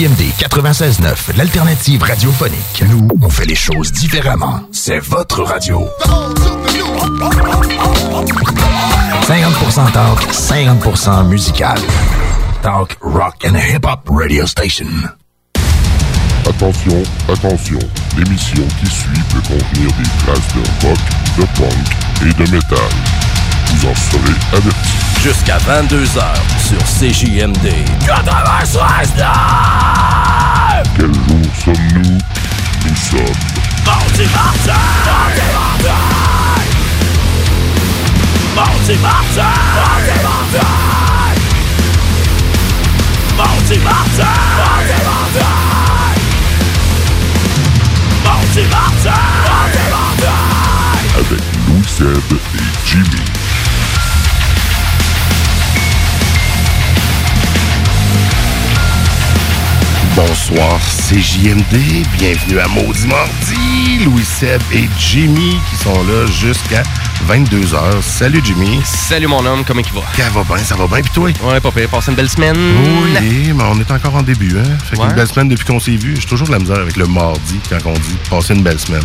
CJMD 96.9, l'alternative radiophonique. Nous, on fait les choses différemment. C'est votre radio. 50% talk, 50% musical. Talk, rock and hip-hop radio station. Attention, attention, l'émission qui suit peut contenir des traces de rock, de punk et de métal vous en serez avertis. Jusqu'à 22h sur CJMD 96 Quel jour sommes-nous? Nous sommes. Mardi Martin Mardi Martin Mardi Martin Mardi Martin Mardi Martin Mardi Martin Mardi Martin Avec Louis Seb et Jimmy. Bonsoir CJMD, bienvenue à Maudit Mardi, Louis Seb et Jimmy qui sont là jusqu'à 22h. Salut Jimmy. Salut mon homme, comment il va? Ça va bien, ça va bien, puis toi? Ouais, pas pire, passé une belle semaine. Oui, mais on est encore en début, hein? Fait Ouais. qu'une belle semaine depuis qu'on s'est vu. J'ai toujours de la misère avec le mardi quand on dit passer une belle semaine.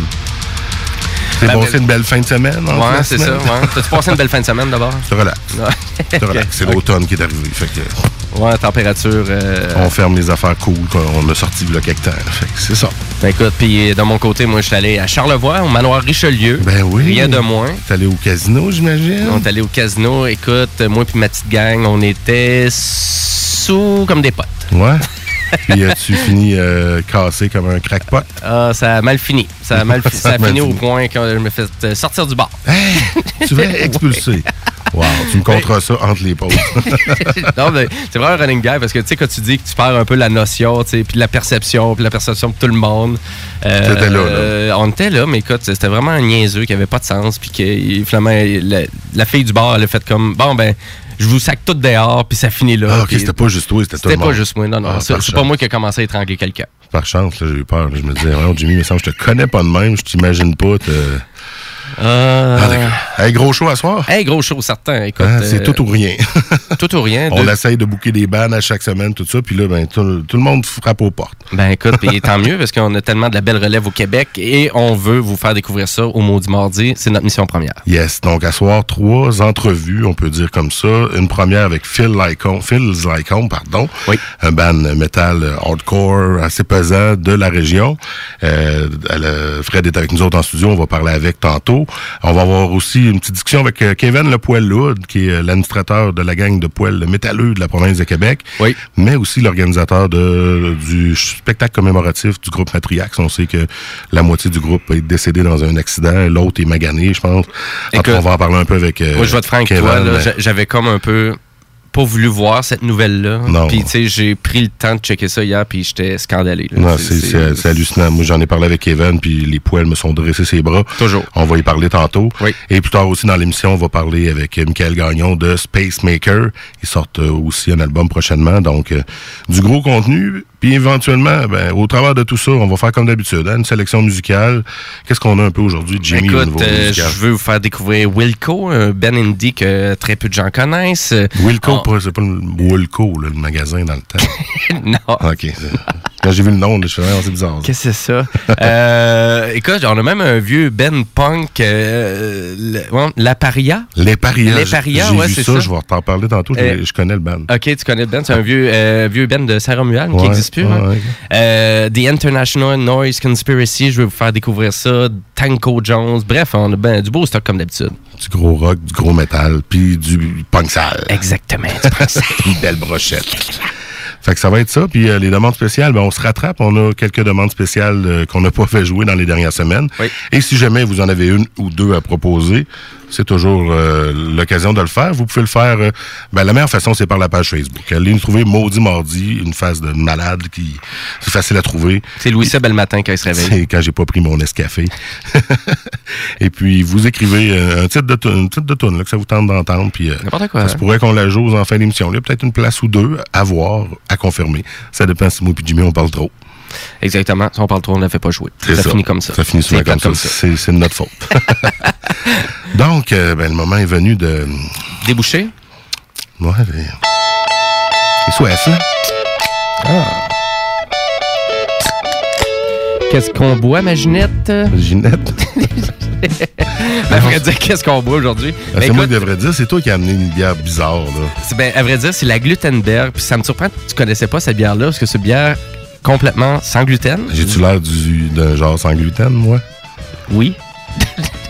Ben, passé une belle fin de semaine? Ouais, c'est ça, ouais. T'as-tu passé une belle fin de semaine d'abord? Je te relaxe. Ouais. Relaxe. C'est l'automne qui est arrivé. Fait que Ouais, température. euh, on ferme les affaires cool qu'on a sorti a quelques temps. C'est ça. ben, écoute, puis de mon côté, moi, je suis allé à Charlevoix, au manoir Richelieu. Ben oui. Rien de moins. T'es allé au casino, j'imagine? On est allé au casino. Écoute, moi puis ma petite gang, on était sous comme des potes. Ouais. Puis as-tu fini euh, cassé comme un crackpot? Ah, ça a mal fini. Ça a mal fi- Ça a fini au point que je me fais euh, sortir du bar. Tu vas expulser? Wow, tu me compteras ça entre les pauses. non, mais c'est vraiment un running guy parce que tu sais, quand tu dis que tu perds un peu la notion, tu sais, puis la perception, puis la perception de tout le monde. euh, là, là. euh, on était là, mais écoute, c'était vraiment un niaiseux qui avait pas de sens, puis que finalement, la, la fille du bar, elle a fait comme bon, ben, je vous sac tout dehors, puis ça finit là. Ah, ok, c'était pas juste toi, c'était le C'était pas juste moi, non, non. Ah, c'est pas moi qui ai commencé à étrangler quelqu'un. Par chance, là, j'ai eu peur. Je me disais, ouais, Jimmy, semble que je te connais pas de même, je t'imagine pas. te- Euh, Ah, d'accord. Hey, gros show à soir? hey, gros show, certain. Écoute, Hein, c'est euh, tout ou rien. tout ou rien. On essaye de booker des bandes à chaque semaine, tout ça, puis là, ben, tout, tout le monde frappe aux portes. Ben écoute, puis tant mieux parce qu'on a tellement de la belle relève au Québec et on veut vous faire découvrir ça au Maudit Mardi. C'est notre mission première. Yes, donc à soir, trois entrevues, on peut dire comme ça. Une première avec Phil Lycon, pardon, Oui. un band metal hardcore assez pesant de la région. Euh, euh, Fred est avec nous autres en studio, on va parler avec tantôt. On va avoir aussi une petite discussion avec euh, Kevin Le Poil Loud, qui est euh, l'administrateur de la gang de poêle métalleux de la province de Québec, Oui. mais aussi l'organisateur du spectacle commémoratif du groupe Matriax. On sait que la moitié du groupe est décédé dans un accident, l'autre est magané, je pense. Écoute, on va en parler un peu avec euh, Moi, je vais être franc J'avais comme un peu pas voulu voir cette nouvelle-là. Non. Puis, tu sais, j'ai pris le temps de checker ça hier, puis j'étais scandalé. là. Non, c'est- c'est c'est hallucinant. Moi, j'en ai parlé avec Kevin, puis les poils me sont dressés ses bras. Toujours. On va y parler tantôt. Oui. Et plus tard aussi dans l'émission, on va parler avec euh, Michael Gagnon de Space Maker. Ils sortent euh, aussi un album prochainement. Donc, euh, du gros contenu. Puis éventuellement, ben, au travers de tout ça, on va faire comme d'habitude, hein, une sélection musicale. Qu'est-ce qu'on a un peu aujourd'hui, Jimmy, Écoute, euh, je veux vous faire découvrir Wilco, un Ben Indie que très peu de gens connaissent. Wilco, On- c'est pas le Wilco, là, le magasin dans le temps. non. OK. Quand j'ai vu le nom, je Ah, c'est bizarre. Qu'est-ce que c'est ça? euh, écoute, on a même un vieux Ben Punk, euh, le- La Paria. Les Parias. Les Parias, j'ai ouais, c'est ça. ça. Je vais t'en parler tantôt. Je- Euh, je connais le band. Ok, tu connais le Ben, c'est un vieux, euh, vieux Ben de Saint-Romuald qui Ouais, n'existe plus. hein. Euh, The International Noise Conspiracy, je vais vous faire découvrir ça. Tanko Jones, bref, on a ben, du beau stock comme d'habitude. Du gros rock, du gros métal, puis du punk sale. Exactement, tu prends ça. Une belle brochette. Fait que ça va être ça. Puis euh, les demandes spéciales, ben, on se rattrape. On a quelques demandes spéciales euh, qu'on n'a pas fait jouer dans les dernières semaines. Oui. Et si jamais vous en avez une ou deux à proposer, c'est toujours euh, l'occasion de le faire. Vous pouvez le faire. euh, ben, la meilleure façon, c'est par la page Facebook. Allez nous trouver Maudit Mardi, une face de malade qui c'est facile à trouver. C'est Louis Seb le matin quand il se réveille. C'est quand j'ai pas pris mon Nescafé. Et puis, vous écrivez euh, un titre de tune, un titre de tune, là, que ça vous tente d'entendre. Puis, N'importe quoi. ça se pourrait qu'on la joue en fin d'émission. Il y a peut-être une place ou deux à voir, à confirmer. Ça dépend si moi et Jimmy, on parle trop. Exactement. Si on parle trop, on ne la fait pas jouer. Ça, finit comme ça. Ça finit souvent comme, comme ça. C'est c'est de notre faute. Donc, euh, ben, le moment est venu de... Débouché? Ouais, les... soifs, là. qu'est-ce qu'on boit, ma Ginette? Ginette. à vrai dire, qu'est-ce qu'on boit aujourd'hui? Ah, Ben, c'est moi qui devrais dire, c'est toi qui as amené une bière bizarre, là. c'est- ben, à vrai dire, c'est la Glutenberg. Puis ça me surprend que tu connaissais pas cette bière-là, parce que c'est une bière complètement sans gluten. J'ai-tu l'air du- d'un genre sans gluten, moi? Oui.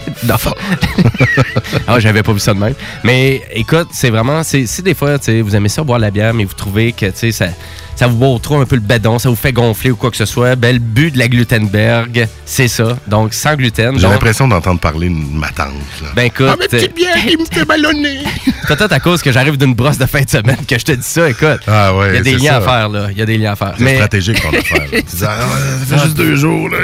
ah, j'avais pas vu ça de même. Mais écoute, c'est vraiment, c'est si des fois, tu sais, vous aimez ça boire la bière, mais vous trouvez que, tu sais, ça, ça vous boit trop un peu le bedon, ça vous fait gonfler ou quoi que ce soit, ben, le but de la Glutenberg, c'est ça. Donc, sans gluten. J'ai l'impression d'entendre parler de ma tante, là. ben, écoute. Ah, ma petite bière qui me fait ballonner! Peut-être à cause que j'arrive d'une brosse de fin de semaine que je te dis ça, écoute. Ah ouais, Il y a des c'est liens ça. à faire, là. Il y a des liens à faire. C'est Mais, stratégique. Tu dis, ah, ça fait juste deux jours, là,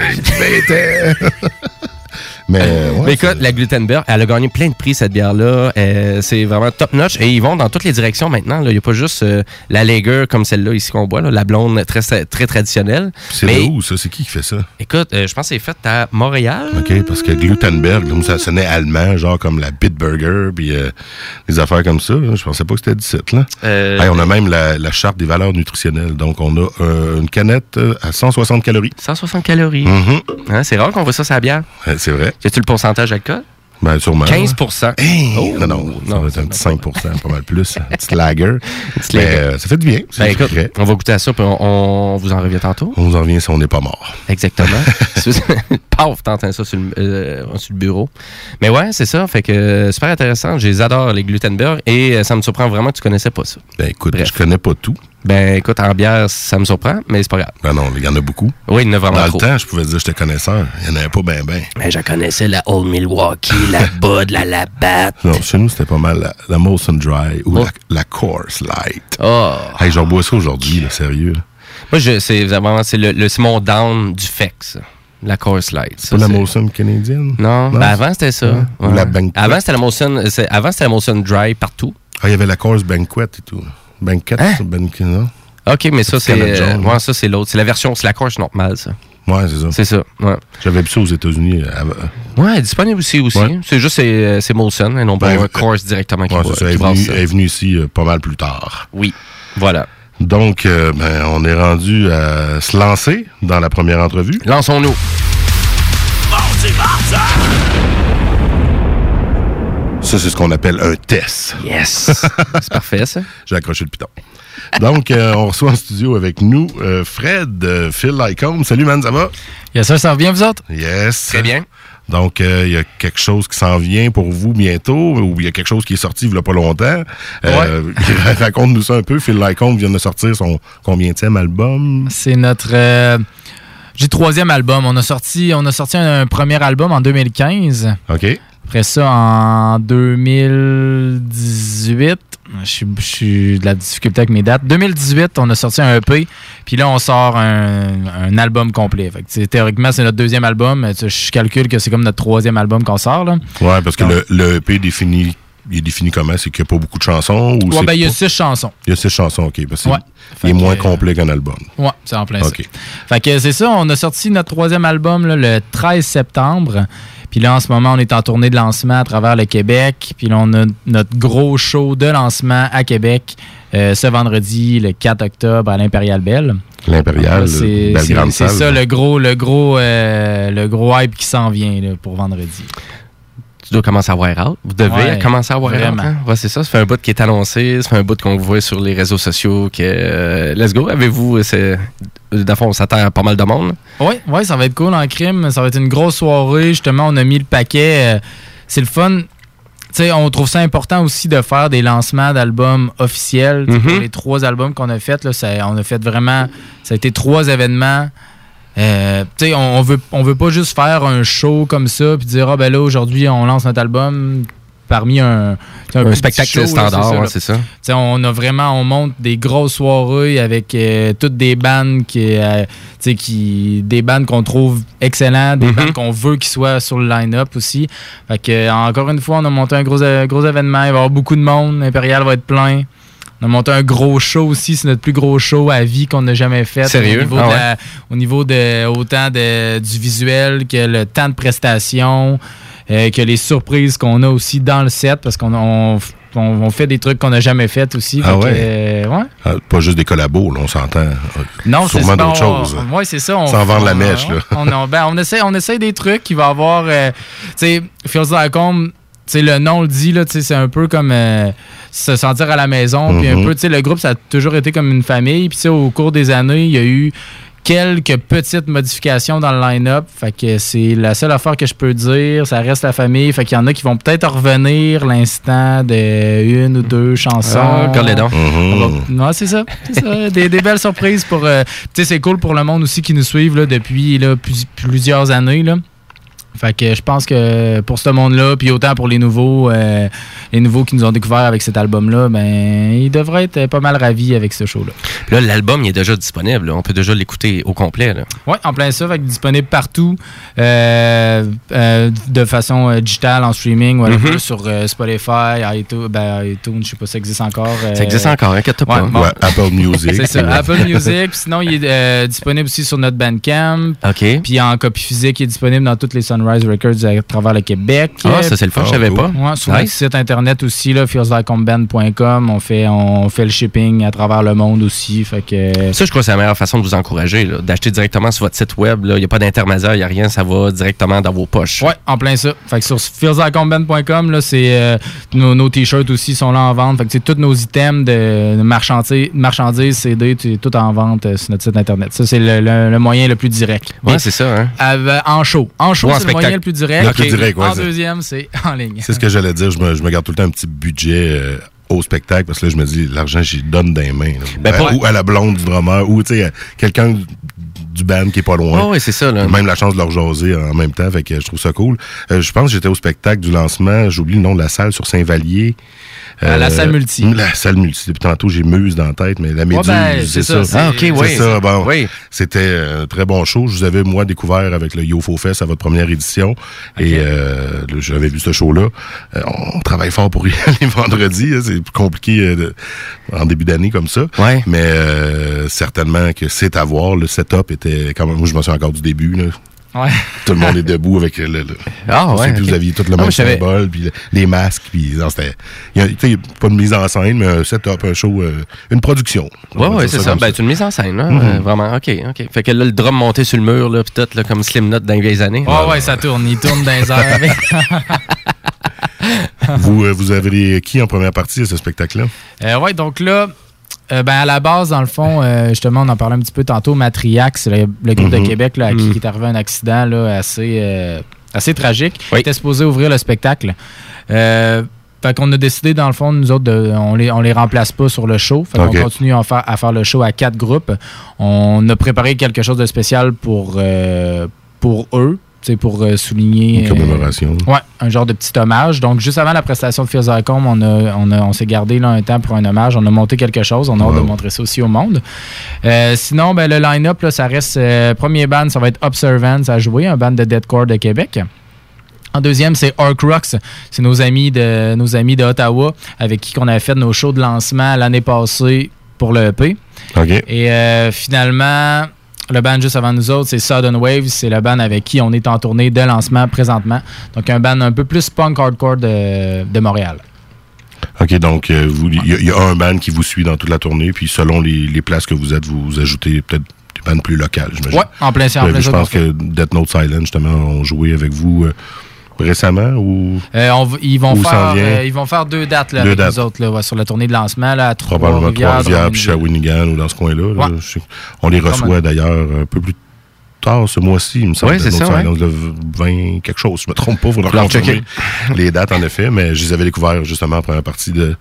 Mais, ouais, mais écoute, la Glutenberg, elle a gagné plein de prix, cette bière-là. Euh, c'est vraiment top-notch. Et ils vont dans toutes les directions maintenant. là. Il n'y a pas juste euh, la Lager comme celle-là ici qu'on boit, là, la blonde très, très traditionnelle. c'est mais- où, ça? C'est qui qui fait ça? Écoute, euh, je pense que c'est fait à Montréal. OK, parce que Glutenberg, moi, ça sonnait allemand, genre comme la Bitburger, puis euh, des affaires comme ça. là. Je pensais pas que c'était 17, là. Euh, Hey, on a même la, la charte des valeurs nutritionnelles. Donc, on a euh, une canette euh, à 160 calories. 160 calories. Mhm. Hein, c'est rare qu'on voit ça sur la bière. C'est vrai. Y a-tu le pourcentage d'alcool? Ben, sûrement. 15 Hey! Oh! non, non, ça Non, va être un petit va 5 pas mal plus. Un petit lager. Mais euh, ça fait du bien. Ben écoute, on va goûter à ça, puis on, on vous en revient tantôt. On vous en revient si on n'est pas mort. Exactement. Paf, t'entends ça sur le, euh, sur le bureau. Mais ouais, c'est ça. Fait que euh, super intéressant. Je les adore, les Glutenberg. Et ça me surprend vraiment que tu connaissais pas ça. Ben écoute, Bref. je connais pas tout. Ben écoute, en bière, ça me surprend, mais c'est pas grave. Ben non, il y en a beaucoup. Oui, il y en a vraiment Dans trop. le temps, je pouvais dire que j'étais connaisseur. Il n'y en avait pas ben ben. Mais je connaissais la Old Milwaukee, la Bud, la Labatt. Non, chez nous, c'était pas mal la, la Molson Dry ou Oh. la, la Coors Light. Oh. Hey, j'en bois ça aujourd'hui, là, sérieux. là. Moi, je, c'est vraiment c'est le, le c'est mon down du FEX. La Coors Light. C'est pas la Molson canadienne? Non, Non, ben avant c'était ça. Ouais. Ou la Banquet. Avant c'était la Molson, c'est- avant c'était la Molson Dry partout. Ah, il y avait la Coors Banquet et tout. Banquet, Hein? non? Ok, mais ça c'est, euh, ouais, ça c'est l'autre. C'est la version, c'est la Coors normale ça. Ouais, c'est ça. C'est ça. Ouais. J'avais vu ça aux États-Unis. euh, avant. Ouais, disponible aussi aussi. Ouais. C'est juste c'est, euh, c'est Molson et non pas Ben, Coors directement qui, Ouais, c'est ça. Qui est ça. elle est venue ici euh, pas mal plus tard. Oui. Voilà. Donc, euh, ben, on est rendu à se lancer dans la première entrevue. Lançons-nous. Ça, c'est ce qu'on appelle un test. Yes. c'est parfait ça. J'ai accroché le piton. Donc, euh, on reçoit en studio avec nous euh, Fred, euh, Phil Lycombe. Salut, man, ça va? Yes, sir, ça va bien, vous autres? Yes. Très bien. Donc, euh, il y a quelque chose qui s'en vient pour vous bientôt, ou il y a quelque chose qui est sorti il y a pas longtemps. Euh, Raconte-nous ça un peu. Phil Lycombe vient de sortir son combienième album? C'est notre. euh, j'ai troisième album. On a sorti, on a sorti un, premier album en 2015. OK. Après ça, en 2018, je suis, je suis de la difficulté avec mes dates. 2018, on a sorti un EP. Puis là, on sort un, un album complet. Fait que, théoriquement, c'est notre deuxième album. Je calcule que c'est comme notre troisième album qu'on sort. Là. Ouais, parce que le, le EP défini, il est défini comment? C'est qu'il n'y a pas beaucoup de chansons? Ou Ouais, ben, il y a six chansons. il y a six chansons, OK. Parce Ouais. il est que, moins complet qu'un album. Ouais, c'est en plein ça. OK. Fait que c'est ça, on a sorti notre troisième album là, le 13 septembre. Puis là, en ce moment, on est en tournée de lancement à travers le Québec. Puis là, on a notre gros show de lancement à Québec euh, ce vendredi, le 4 octobre, à l'Impérial Belle. L'Impérial, C'est ça le gros, le gros, euh, le gros hype qui s'en vient là, pour vendredi. Tu dois commencer à voir out. Vous devez Ouais, commencer à voir out. vraiment. hein? Ouais, c'est ça. Ça fait un bout qui est annoncé. Ça fait un bout qu'on voit sur les réseaux sociaux. Que, euh, let's go. Avez-vous. euh, c'est- Dans le fond, on s'attend à pas mal de monde? Oui, ouais, ça va être cool en crime. Ça va être une grosse soirée. Justement, on a mis le paquet. euh, c'est le fun. On trouve ça important aussi de faire des lancements d'albums officiels. Mhm. Pour les trois albums qu'on a faits, ça- on a fait vraiment. Ça a été trois événements. Euh, on, on veut, on veut pas juste faire un show comme ça puis dire ah ben là aujourd'hui on lance notre album parmi un, spectacle show, standard, c'est ça, là. on a vraiment, on monte des grosses soirées avec euh, toutes des bandes qui, euh, qui des bandes qu'on trouve excellentes, des Mhm. bandes qu'on veut qu'ils soient sur le line-up aussi. Fait que, encore une fois, on a monté un gros, gros événement. Il va y avoir beaucoup de monde. L'Impérial va être plein. On a monté un gros show aussi. C'est notre plus gros show à vie qu'on n'a jamais fait. Sérieux? Au niveau, Ah de la- au niveau de autant de, du visuel que le temps de prestation. euh, que les surprises qu'on a aussi dans le set, parce qu'on on, on- on fait des trucs qu'on n'a jamais fait aussi. Ah Fait que, ouais? euh, ouais. Ah, Pas juste des collabos, là, on s'entend. Non, c'est Sûrement d'autres choses. Oui, c'est ça. On, Sans vendre la mèche, là. On, ben, on, essaie, on essaie des trucs qui va avoir. euh, tu sais, tu sais, le nom le dit, c'est un peu comme se sentir à la maison. Puis un Mhm. peu, tu sais, le groupe, ça a toujours été comme une famille. Puis, tu sais, au cours des années, il y a eu quelques petites modifications dans le line-up. Fait que c'est la seule affaire que je peux dire. Ça reste la famille. Fait qu'il y en a qui vont peut-être revenir l'instant de une ou deux chansons. Ah, colle les dents. Mhm. Ouais, c'est ça. c'est ça. Des, des belles surprises pour. euh, tu sais, c'est cool pour le monde aussi qui nous suivent là, depuis là, plus- plusieurs années. Là. Fait que je pense que pour ce monde-là, puis autant pour les nouveaux, euh, les nouveaux qui nous ont découvert avec cet album-là, ben ils devraient être pas mal ravis avec ce show-là. Puis là, l'album, il est déjà disponible. là. On peut déjà l'écouter au complet. Ouais, en plein ça, fait que disponible partout, euh, euh, de façon euh, digitale, en streaming, voilà, Mhm. sur euh, Spotify, iTunes, ben, iTunes, je sais pas si ça existe encore. Ça existe encore, inquiète-toi pas. ouais, bon. Ouais, Apple Music. C'est ça. Apple Music. Puis sinon, il est euh, disponible aussi sur notre Bandcamp. OK. Puis en copie physique, il est disponible dans toutes les Sunrise Records à travers le Québec. Ah, ça, c'est le fun, Ah, je savais cool. pas. Ouais, sur notre site internet aussi, là, feelslikehomband.com. On fait, on fait le shipping à travers le monde aussi. Fait que. Ça, je crois que c'est la meilleure façon de vous encourager, là, d'acheter directement sur votre site web. Il n'y a pas d'intermédiaire, il n'y a rien, ça va directement dans vos poches. Ouais, en plein ça. Fait que sur feelslikehomband.com, là, c'est euh, nos, nos t-shirts aussi sont là en vente. Fait que c'est tous nos items de, de marchandises, marchandises, CD, c'est tout en vente euh, sur notre site internet. Ça, c'est le, le- le moyen le plus direct. Ouais, c'est ça, hein? en show. En show, Ou en c'est le moyen le plus direct. Le plus direct, ouais, En c'est- deuxième, c'est en ligne. C'est ce que j'allais dire. Je me, je me garde tout le temps un petit budget euh, au spectacle parce que là, je me dis, l'argent, j'y donne les mains. Ben, À- Ou à la blonde du drummer, ou tu sais, à quelqu'un du band qui est pas loin. Ouais, ouais, c'est ça, là. Même la chance de leur jaser en même temps, fait que je trouve ça cool. Euh, je pense que j'étais au spectacle du lancement, j'oublie le nom de la salle sur Saint-Vallier. À la salle multi. La salle multi. Depuis tantôt, j'ai Muse dans la tête, mais la Méduse, ben, c'est ça. ça, Ah, OK, oui. Ça, bon. Oui. C'était un très bon show. Je vous avais, moi, découvert avec le Yo Faux Fest à votre première édition. Et euh, j'avais vu ce show-là. Euh, on travaille fort pour y aller vendredi. hein. C'est plus compliqué euh, de- en début d'année comme ça. Ouais. Mais euh, certainement que c'est à voir. Le setup était quand même... Moi, je me souviens encore du début. Là. Ouais. Tout le monde est debout avec le... le- Ah, ouais. vous aviez tout le Ah, même symbole, puis le- les masques, puis non, c'était... Il y a, tu sais, pas de mise en scène, mais un setup, un show, euh, une production. On Ouais, ouais, c'est ça. Ben, c'est une mise en scène, là. euh, vraiment. OK, OK. Fait que là, le drum monté sur le mur, là, pis tout, là, comme Slim Note dans les vieilles années. Ouais, ouais, ça tourne. Il tourne dans les airs avec. vous, euh, vous avez qui en première partie à ce spectacle-là? Euh, ouais, donc là, euh, ben à la base, dans le fond, euh, justement, on en parlait un petit peu tantôt, Matriac, c'est le, le groupe Mhm. de Québec là, à qui Mhm. est arrivé un accident là, assez, euh, assez tragique. Oui. Il était supposé ouvrir le spectacle. Fait qu'on a décidé, dans le fond, nous autres, de, on les, on les remplace pas sur le show. Fait Ok. qu'on continue à faire, à faire le show à quatre groupes. On a préparé quelque chose de spécial pour, pour eux, pour euh, souligner... Une euh, commémoration. Ouais, un genre de petit hommage. Donc, juste avant la prestation de Home, on, a, on, a- on s'est gardé là, un temps pour un hommage. On a monté quelque chose. On a hâte de Wow. montrer ça aussi au monde. Euh, sinon, ben, le line-up, là, ça reste. euh, premier band, ça va être Observance à jouer, un band de deathcore de Québec. En deuxième, c'est Orc Rocks. C'est nos amis de nos amis de Ottawa avec qui on avait fait nos shows de lancement l'année passée pour le EP. OK. Et finalement, le band juste avant nous autres, c'est Sudden Waves. C'est le band avec qui on est en tournée de lancement présentement. Donc, un band un peu plus punk hardcore de, de Montréal. OK, donc euh, il y, a- il y a un band qui vous suit dans toute la tournée, puis selon les, les places que vous êtes, vous ajoutez peut-être des bandes plus locales, j'imagine. Ouais, en plein en plein je pense que Death Note Silent, justement, ont joué avec vous euh, récemment ou Euh, on ils, vont faire, euh, ils vont faire deux dates là, Deux avec dates. nous autres là, ouais, sur la tournée de lancement là, à probablement Trois-Rivières. Trois-Rivières, puis Drummondville. Shawinigan ou dans ce coin-là. là. Ouais. On les reçoit d'ailleurs un peu plus tard ce mois-ci, il me semble. Ouais, c'est ça, le 20 quelque chose, je me trompe pas, il faudra Leur confirmer les dates en effet, mais je les avais découverts justement en première partie de,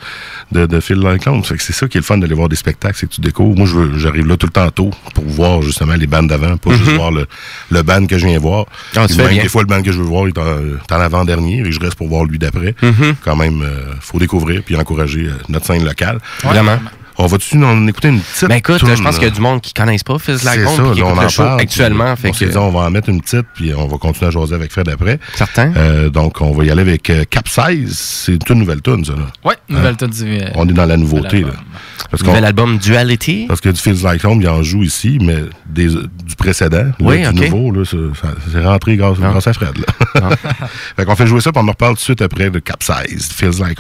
de, de Phil que c'est ça qui est le fun d'aller voir des spectacles, c'est que tu découvres. Moi, j'arrive là tout le temps tôt pour voir justement les bandes d'avant, pas juste voir le, le band que je viens voir. Ah, même bien. des fois, le band que je veux voir, il est en, en avant-dernier, et je reste pour voir lui d'après. Mhm. Quand même, euh, faut découvrir puis encourager euh, notre scène locale. Ouais. Vraiment. On va-tu en écouter une petite Ben écoute, je pense qu'il y a du monde qui connaissent pas Fizz Home, qui on écoute en le show parle, actuellement. puis Fait on s'est que, dit, on va en mettre une petite, puis on va continuer à jaser avec Fred après. certain. Euh, donc, on va y aller avec euh, Capsize. C'est une toute nouvelle tune, ça. Là. Ouais, nouvelle tune du. euh, On est dans la nouveauté. Là. l'album. Parce, Nouvel album Duality? parce que du Feels Like Home, il en joue ici, mais des- du précédent, là, Oui, du nouveau, là, c'est rentré grâce, Ah. grâce à Fred. Là. fait qu'on fait jouer ça, puis on en reparle tout de suite après de Capsize, Feels Like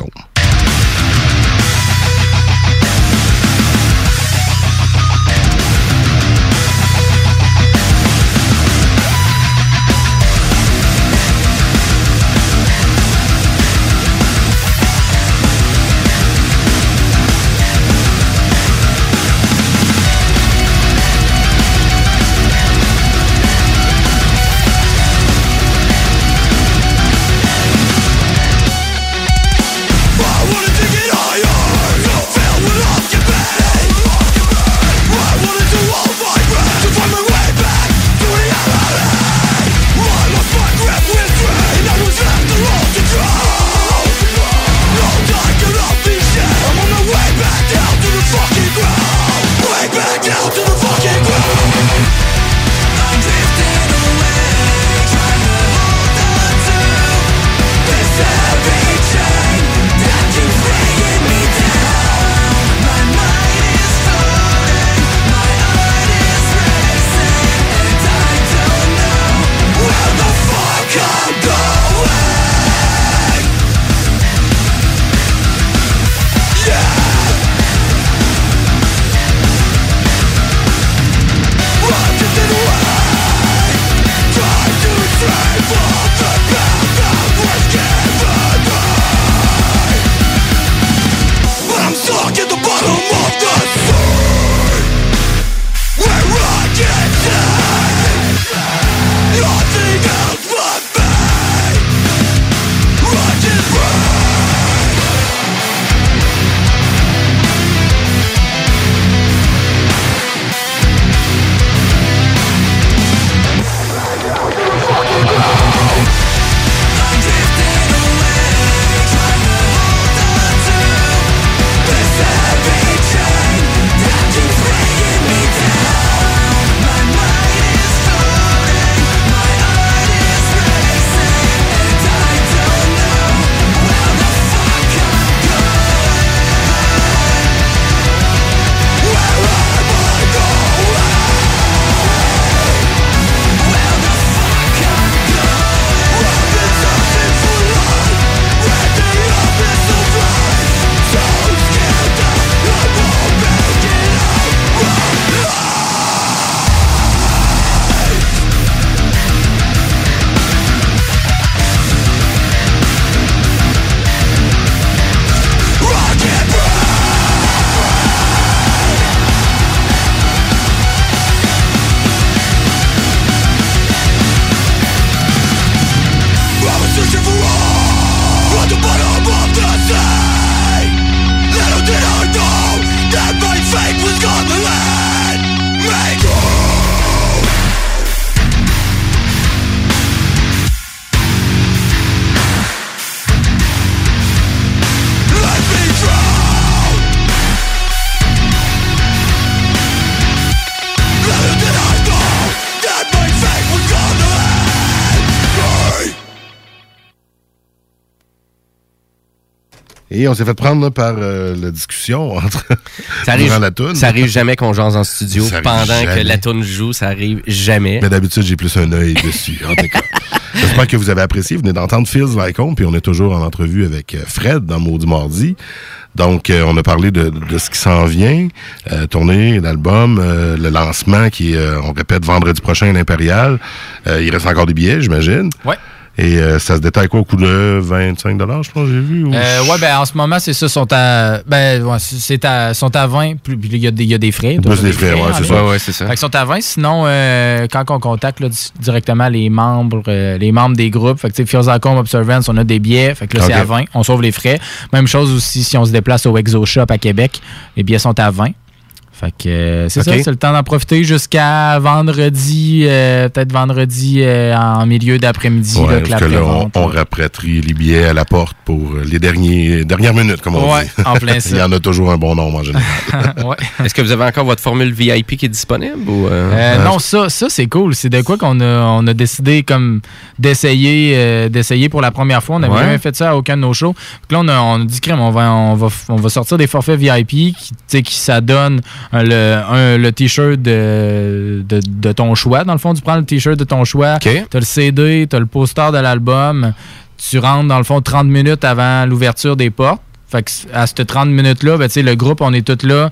Et on s'est fait prendre là, par euh, la discussion entre Ça arrive, durant la toune. ça arrive jamais qu'on jase en studio Ça pendant que la toune joue. Ça arrive jamais. Mais d'habitude, j'ai plus un œil dessus. En tout cas, j'espère que vous avez apprécié. Vous venez d'entendre Like Home, puis on est toujours en entrevue avec euh, Fred dans Maudit Mardi. Donc, euh, on a parlé de, de ce qui s'en vient, euh, tournée, l'album, euh, le lancement qui est, euh, on répète, vendredi prochain à l'Impérial. Euh, il reste encore des billets, j'imagine. Ouais. Et euh, ça se détaille quoi au coût de 25 je pense, j'ai vu? ou- Euh, ouais, ben en ce moment, c'est ça, sont à. Ben, ouais, c'est à, sont à 20, puis il y, a des- il y a des frais. Plus des frais, ouais, c'est ça. Ouais, ouais, c'est ça. Fait sont à 20. Sinon, euh, quand on contacte là, di- directement les membres, euh, les membres des groupes, fait que Observance, on a des billets. Fait que là, c'est à 20. On sauve les frais. Même chose aussi si on se déplace au Exo Shop à Québec. Les billets sont à 20. Fait que euh, c'est ça, c'est le temps d'en profiter jusqu'à vendredi, euh, peut-être vendredi euh, en milieu d'après-midi. Ouais, là, que la parce que là, on, on les billets à la porte pour les derniers, dernières minutes, comme on Ouais, dit. en plein Il y en a toujours un bon nombre en général. Ouais. Est-ce que vous avez encore votre formule VIP qui est disponible ou euh, Euh, non, ça, ça c'est cool. C'est de quoi qu'on a, on a décidé comme d'essayer euh, d'essayer pour la première fois. On n'avait Ouais. jamais fait ça à aucun de nos shows. Donc là, on a, on a dit crème, on va, on, va, on va sortir des forfaits VIP qui, tu sais, qui ça donne le, un- le t-shirt de, de, de ton choix. Dans le fond, tu prends le t-shirt de ton choix. OK. T'as le CD, t'as le poster de l'album. Tu rentres, dans le fond, 30 minutes avant l'ouverture des portes. Fait que à ces 30 minutes-là, ben, tu sais, le groupe, on est tous là.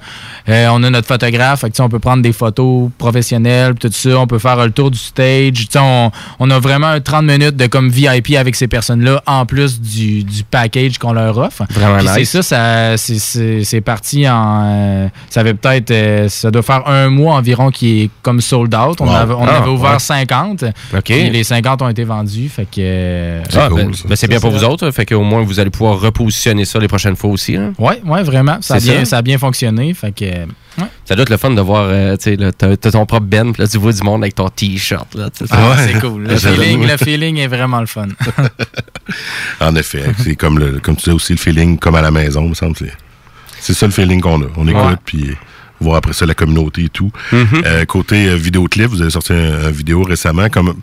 Euh, on a notre photographe. Fait que, on peut prendre des photos professionnelles, tout ça. On peut faire le tour du stage. Tu sais, On, on a vraiment un 30 minutes de comme VIP avec ces personnes-là, en plus du, du package qu'on leur offre. Vraiment c'est nice. ça, ça c'est- parti en. euh, ça avait peut-être. euh, ça doit faire un mois environ qui est comme sold out. On, Wow. avait, on Ah, avait ouvert ouais. 50. OK. Puis les 50 ont été vendus. Fait que. euh, C'est Ah, cool, ben, ben, bien pour vous autres. Fait qu'au moins, vous allez pouvoir repositionner ça les prochaines fois aussi. hein? Ouais, ouais, vraiment. Ça a, bien, ça? ça a bien fonctionné. Fait que. ouais. Ça doit être le fun de voir, euh, tu t'as ton propre Ben, puis là, tu vois du monde avec ton T-shirt. Ah, Ouais. c'est cool. Le feeling, le feeling est vraiment le fun. En effet, c'est comme le, comme tu disais aussi le feeling comme à la maison, me semble. C'est, ça le feeling qu'on a. On écoute Ouais. puis voir après ça la communauté et tout. Mm-hmm. Euh, côté euh, vidéoclip, vous avez sorti un, un vidéo récemment. Comme,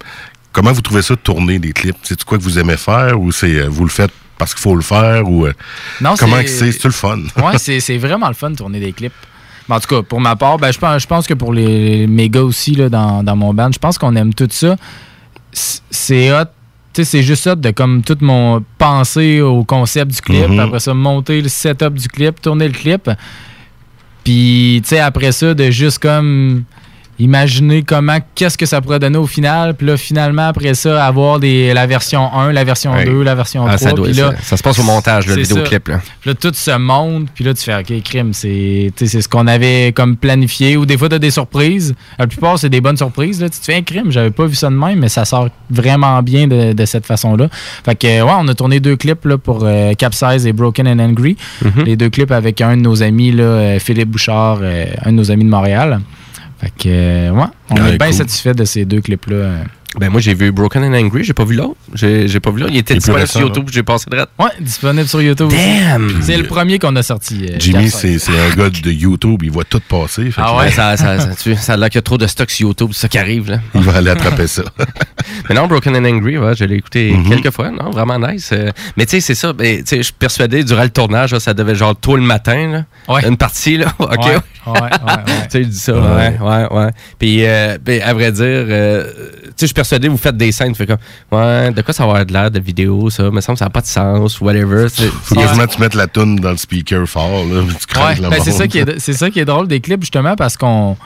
comment vous trouvez ça de tourner des clips? C'est quoi que vous aimez faire ou c'est euh, vous le faites parce qu'il faut le faire ou euh, Non, comment c'est C'est le fun ouais, c'est c'est vraiment le fun de tourner des clips. En tout cas, pour ma part, ben, je, pense, je pense que pour les, les gars aussi là, dans, dans mon band, je pense qu'on aime tout ça. C'est hot. Tu sais, c'est juste hot de comme tout mon penser au concept du clip, Mhm. après ça, monter le setup du clip, tourner le clip. Puis, tu sais, après ça, de juste comme imaginer comment, qu'est-ce que ça pourrait donner au final. Puis là, finalement, après ça, avoir des, la version 1, la version Ouais. 2, la version Ah, 3. ça, doit, puis là, ça, ça se passe au montage, le vidéoclip. Là. puis là, tout se monte, puis là, tu fais OK, crime, c'est ce qu'on avait comme planifié. Ou des fois, tu as des surprises. La plupart, c'est des bonnes surprises. Là. Tu te fais un crime, j'avais pas vu ça de même, mais ça sort vraiment bien de, de cette façon-là. Fait que, ouais, on a tourné deux clips là, pour euh, Capsize et Broken and Angry. Mhm. Les deux clips avec un de nos amis, là, euh, Philippe Bouchard, euh, un de nos amis de Montréal. Fait que, ouais, on est bien cool. satisfait de ces deux clips-là. Ben, moi, j'ai vu Broken and Angry, j'ai pas vu l'autre. J'ai j'ai pas vu l'autre. Il était Il disponible sur YouTube, j'ai passé de Ouais, disponible sur YouTube. Damn! C'est le premier qu'on a sorti. euh, Jimmy, c'est, c'est un gars de YouTube, il voit tout passer. fait Ah ouais? Ça, ça, ça, tu- ça a l'air qu'il y a trop de stock sur YouTube, c'est ça qui arrive. Là. Il va aller attraper ça. Mais non, Broken and Angry, ouais, je l'ai écouté Mhm. quelques fois. Non, vraiment nice. Euh, mais tu sais, c'est ça. ben, tu sais, je suis persuadé, durant le tournage, là, ça devait genre tôt le matin. Là, Ouais. Une partie, là. OK. Ouais, ouais, ouais, ouais. Tu sais, il dit ça, Ouais. ouais, ouais, ouais. Puis, euh, ben, à vrai dire, euh, tu sais, je suis persuadé, vous faites des scènes, tu fais comme, ouais, de quoi ça va avoir de l'air de vidéo, ça? me semble ça n'a pas de sens, whatever. Faut quasiment que tu mettes la toune dans le speaker fort, là, tu craques Ouais, ben, c'est ça qui est c'est ça qui est drôle des clips justement parce qu'on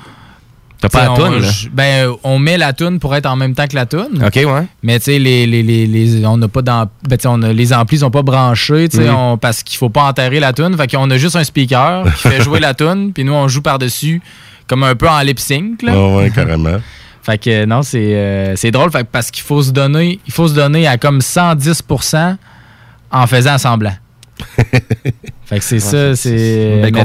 T'as pas la on- toune, là? j- ben on met la tune pour être en même temps que la tune. OK, ouais. Mais tu sais les, les, les, les- on n'a pas d'am- ben, on a- les amplis sont pas branchés, tu sais, Mhm. on- parce qu'il faut pas enterrer la tune, fait qu'on a juste un speaker qui fait jouer la tune, puis nous on joue par-dessus comme un peu en lip sync là. Ouais, ouais, carrément. Fait que non, c'est euh, c'est drôle fait parce qu'il faut se donner, il faut se donner à comme 110% en faisant semblant. fait que c'est ça, c'est Une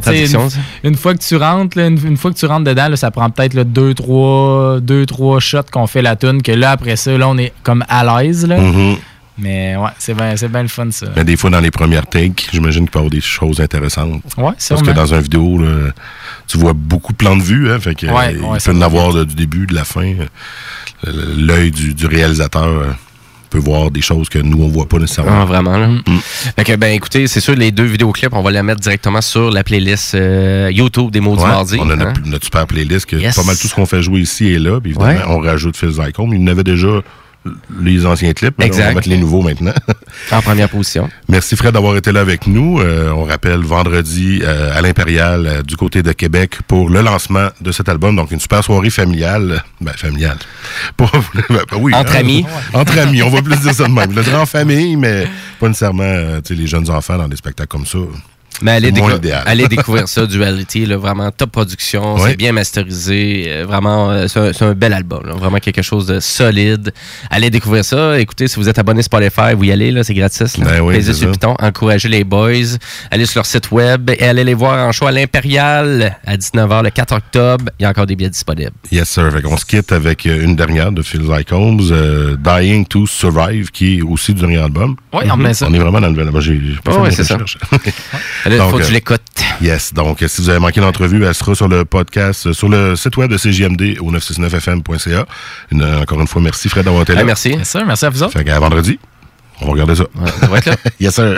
une fois que tu rentres, là, une, une fois que tu rentres dedans, là, ça prend peut-être là, deux, trois, deux, trois shots qu'on fait la tune, que là, après ça, là, on est comme à l'aise. là. Mhm. Mais ouais, c'est bien c'est bien le fun, ça. Mais des fois, dans les premières takes, j'imagine qu'il peut y avoir des choses intéressantes. Ouais, Parce que dans une vidéo, là, tu vois beaucoup de plans de vue, hein, fait que, Ouais, euh, ouais, il peut en avoir de- du début, de la fin. Euh, L'œil du, du réalisateur euh, peut voir des choses que nous, on voit pas nécessairement. Ah, vraiment, là. Fait que, ben, écoutez, c'est sûr, les deux vidéoclips, on va les mettre directement sur la playlist euh, YouTube des mots du mardi. on a hein. notre, notre super playlist que Yes. pas mal tout ce qu'on fait jouer ici est là. Puis évidemment, Ouais. on rajoute Phil Zycombe. Il y en avait déjà les anciens clips, mais là, on Exact. va mettre les nouveaux maintenant. En première position. Merci Fred d'avoir été là avec nous. Euh, on rappelle vendredi euh, à l'Impérial euh, du côté de Québec pour le lancement de cet album. Donc une super soirée familiale. Ben familiale. Pour- ben, oui, Entre hein. amis. Entre amis, on va plus dire ça de même. Le en famille, mais pas nécessairement les jeunes enfants dans des spectacles comme ça. Mais allez, C'est moins décou- idéal. allez découvrir ça, Duality, là, vraiment top production, Oui. c'est bien masterisé, euh, vraiment, euh, c'est un, bel album, là, vraiment quelque chose de solide. Allez découvrir ça, écoutez, si vous êtes abonné Spotify, vous y allez, là, c'est gratis. Là. Ben oui, sur piton, encouragez les boys, allez sur leur site web et allez les voir en show à l'Impérial à 19h le 4 octobre. Il y a encore des billets disponibles. Yes, sir. Fait qu'on se quitte avec euh, une dernière de Phil Like Holmes, euh, Dying to Survive, qui est aussi du dernier album. Oui, on met ça. On est vraiment dans le nouvel album. J'ai pas Oh, fait ouais, mes c'est ça. Il Donc, faut que euh, tu l'écoutes. Yes. Donc, euh, si vous avez manqué l'entrevue, elle sera sur le podcast, euh, sur le site web de CJMD au 969fm.ca. Une- euh, encore une fois, merci Fred d'avoir été là. Merci. Sûr, merci à vous autres. Fait qu'à vendredi, on va regarder ça. Ouais, ça va être là. yes, sir.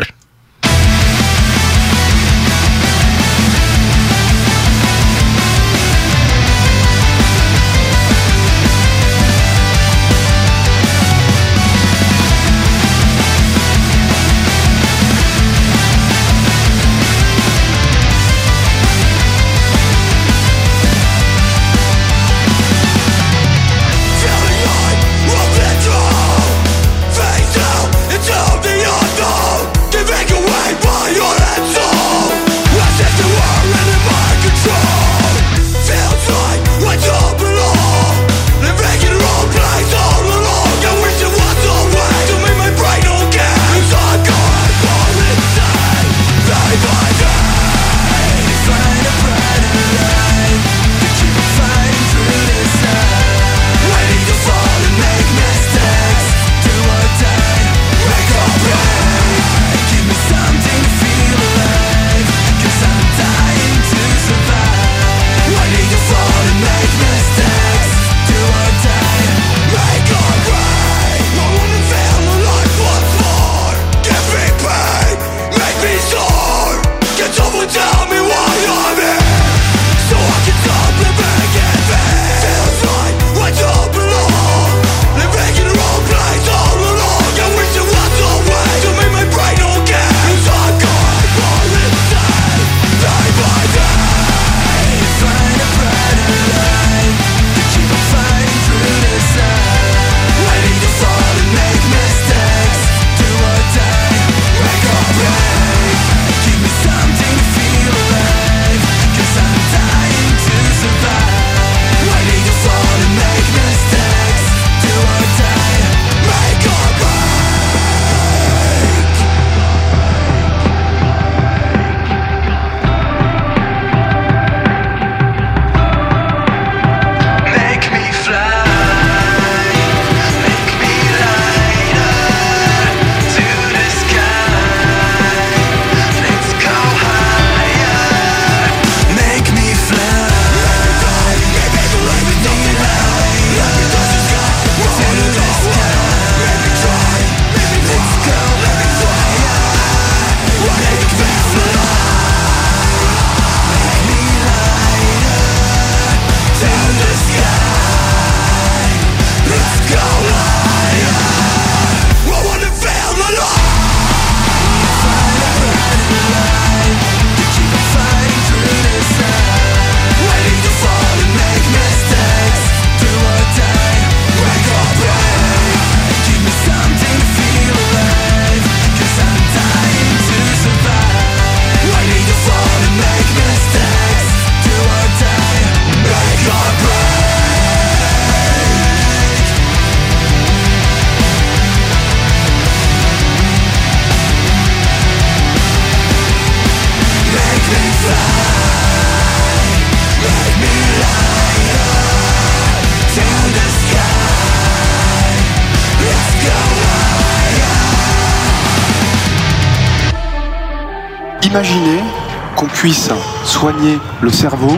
Soigner le cerveau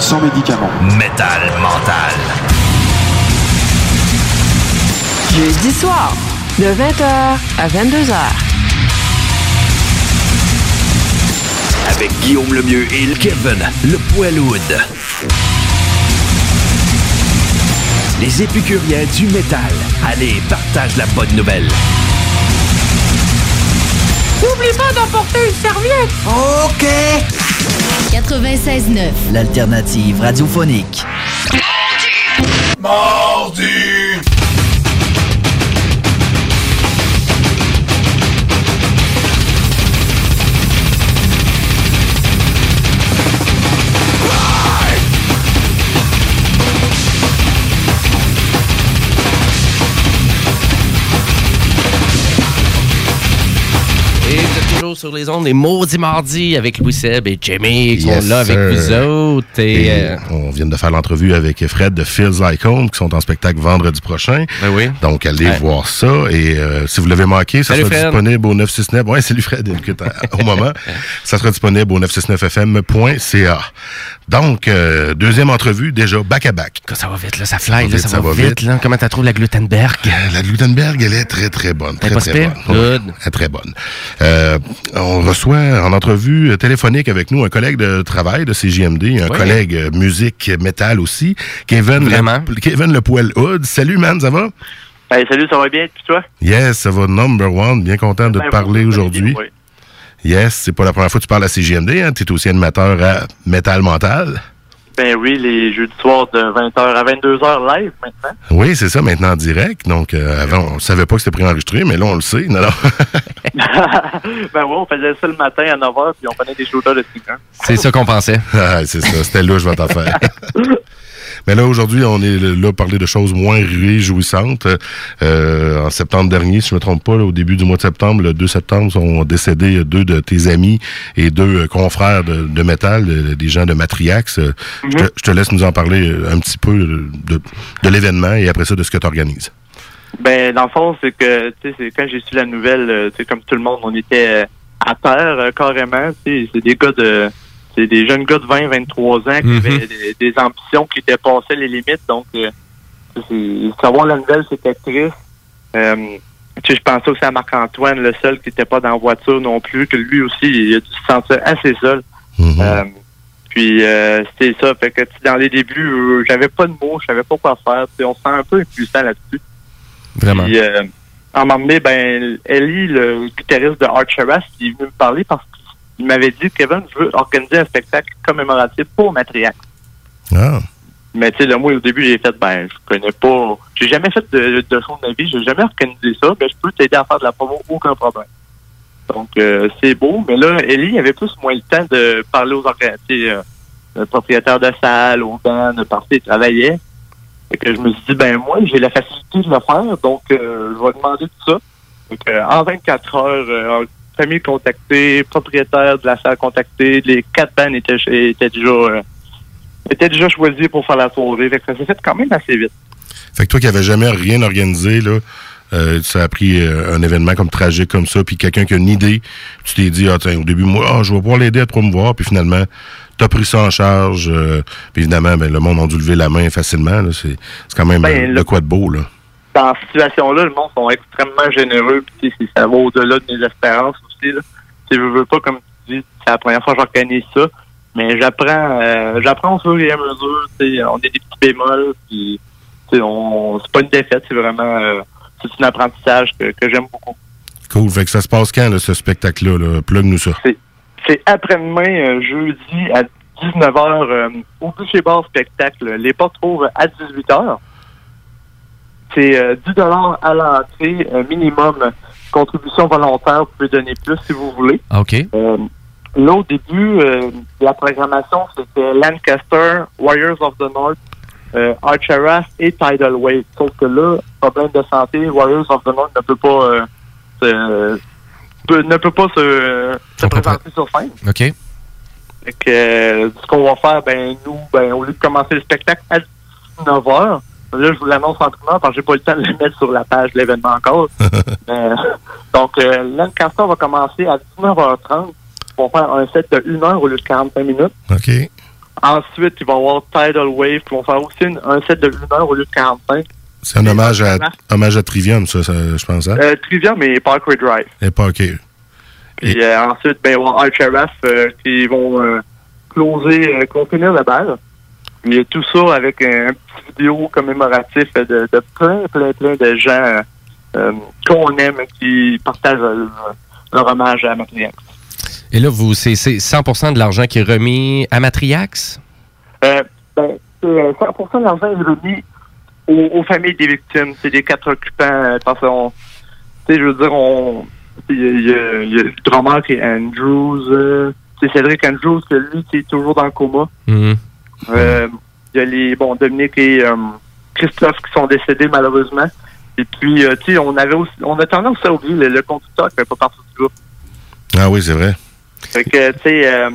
sans médicaments. Métal mental. Jeudi soir, de 20h à 22h. Avec Guillaume Lemieux et le Kevin, le Poilwood. Les épicuriens du métal. Allez, partage la bonne nouvelle. N'oublie pas d'emporter une serviette. 96.9. L'alternative radiophonique. Sur les ondes des Maudits Mardis avec Louis Seb et Jamie qui Yes, sont là avec vous autres. Et, Et euh, on vient de faire l'entrevue avec Fred de Feels Like Home, qui sont en spectacle vendredi prochain. ben oui. Donc, allez Ouais. voir ça. Et euh, si vous l'avez manqué, ça Salut, sera Fred. disponible au 969. Ouais, salut Fred, écoute, à- au moment. Ça sera disponible au 969fm.ca. Donc, euh, deuxième entrevue, déjà back-à-back. Que ça va vite, là, ça fly, là, ça, ça va, va vite. vite. Là. Comment t'as trouvé la Glutenberg? La Glutenberg, elle est très, très bonne. Très, très bonne. Ouais, Good. elle est très bonne. Euh, on reçoit en entrevue téléphonique avec nous un collègue de travail de CJMD, un collègue euh, musique métal aussi, Kevin, le, Kevin Le Poil Hood. Salut, man, ça va? Hey, salut, ça va bien, puis toi? Yes, ça va number one. Bien content de te Ben, parler aujourd'hui. Oui. Yes, c'est pas la première fois que tu parles à CJMD, hein? Tu es aussi animateur à Metal Mental. Ben oui, les jeudis soirs de 20h à 22h live maintenant. Oui, c'est ça, maintenant en direct. Donc, euh, avant, on savait pas que c'était préenregistré, mais là, on le sait. Non, non. ben oui, on faisait ça le matin à 9h, puis on prenait des shooters de 6 ans. C'est ça qu'on pensait. Ah, c'est ça, c'était là, je vais t'en faire. Mais là, aujourd'hui, on est là parler de choses moins réjouissantes. Euh, en septembre dernier, si je me trompe pas, là, au début du mois de septembre, le 2 septembre, sont décédés deux de tes amis et deux euh, confrères de, de métal, des gens de Matriax. Euh, je, te, je te laisse nous en parler euh, un petit peu de, de, l'événement et après ça, de ce que tu organises. Ben, dans le fond, c'est que, tu sais, quand j'ai su la nouvelle, tu sais, comme tout le monde, on était à terre, carrément. Tu sais, c'est des gars de, c'est des jeunes gars de 20, 23 ans qui Mhm. avaient des, des ambitions qui dépassaient les limites. Donc, euh, savoir la nouvelle, c'était triste. Euh, tu sais, je pensais aussi à Marc-Antoine, le seul qui n'était pas dans la voiture non plus, que lui aussi, il a dû se sentir assez seul. Mhm. Euh, puis euh, c'était ça. Fait que dans les débuts, j'avais pas de mots, je savais pas quoi faire. On se sent un peu impuissant là-dessus. Vraiment. Puis euh, à un moment donné, ben Ellie, le guitariste de Archeras, il est venu me parler parce qu'il m'avait dit Kevin, je veux organiser un spectacle commémoratif pour Matriac. Ah, Mais tu sais, moi, au début, j'ai fait, ben, je connais pas. J'ai jamais fait de, de show de ma vie, j'ai jamais organisé ça. Ben, je peux t'aider à faire de la promo, aucun problème. Donc, euh, c'est beau. Mais là, Ellie avait plus ou moins le temps de parler aux organisateurs, euh, propriétaires de salles, aux bandes, parce qu'il travaillait. Fait que je me suis dit, ben, moi, j'ai la facilité de le faire, donc, euh, je vais demander tout ça. Que, en 24 heures, euh, famille contactée, propriétaire de la salle contactée, les quatre bandes étaient, étaient déjà, euh, étaient déjà choisis pour faire la soirée. Fait que ça s'est fait quand même assez vite. Fait que toi qui n'avais jamais rien organisé, là, euh, ça a pris euh, un événement comme tragique comme ça, puis quelqu'un qui a une idée, tu t'es dit, ah, tiens, au début, moi, ah, je vais pouvoir l'aider à te promouvoir, puis finalement, tu as pris ça en charge. euh, puis évidemment, ben, le monde a dû lever la main facilement. C'est quand même Ben, euh, de le- quoi de beau. Là. Dans cette situation-là, le monde sont extrêmement généreux, puis ça va au-delà de mes espérances aussi. Là. Tu sais, je veux pas, comme tu dis, c'est la première fois que j'organise ça, mais j'apprends euh, j'apprends au fur et à mesure. On est des petits bémols, puis on c'est pas une défaite, c'est vraiment euh, c'est un apprentissage que, que j'aime beaucoup. Cool. Fait que ça se passe quand, là, ce spectacle-là? Là? Plug-nous ça. C'est après-demain, euh, jeudi, à 19h, euh, au Boucher Bar Spectacle. Les portes ouvrent à 18h. C'est euh, 10 à l'entrée, minimum. Contribution volontaire, vous pouvez donner plus si vous voulez. OK. Euh, là, au début, euh, la programmation, c'était Lancaster, Warriors of the North, euh, Archeras et Tidal Wave. Sauf que là, problème de santé, Warriors of the North ne peut pas, euh, se- peut- ne peut pas se, présenter sur scène. OK. Ce qu'on va faire, ben, nous, ben, au lieu de commencer le spectacle à 19h, là, je vous l'annonce en primeur parce que j'ai pas eu le temps de le mettre sur la page de l'événement encore. Euh, donc, euh, Lancaster va commencer à 19h30. On va faire un set de 1 heure au lieu de 45 minutes. OK. Ensuite, il va y avoir Tidal Wave qui vont faire aussi une- un set de 1 heure au lieu de 45. C'est un hommage à, hommage à Trivium, ça, ça, je pense. Hein? Euh, Trivia, mais Parkway Drive. Et pas OK. Puis euh, ensuite, ben, il va y avoir Archeraf euh, qui vont closer, vont finir la balle. Il y a tout ça avec un, un petit vidéo commémoratif de, de plein, plein, plein de gens euh, qu'on aime qui partagent leur hommage à Matriax. Et là, vous, c'est c'est 100 de l'argent qui est remis à Matriax? Euh, ben, c'est, euh, 100% de l'argent est remis aux, aux familles des victimes. C'est des quatre occupants. euh, Parce qu'on, tu sais, je veux dire, on, il y, a- il y le drummer qui est Andrews, euh, c'est Cédric Andrews, que lui, qui est toujours dans le coma. Mhm. Euh, Il y a les, bon, Dominique et euh, Christophe qui sont décédés malheureusement. Et puis, euh, tu sais, on avait aussi, on a tendance à oublier le, le conducteur qui fait pas partie du groupe. Ah oui, c'est vrai. Fait que, tu sais,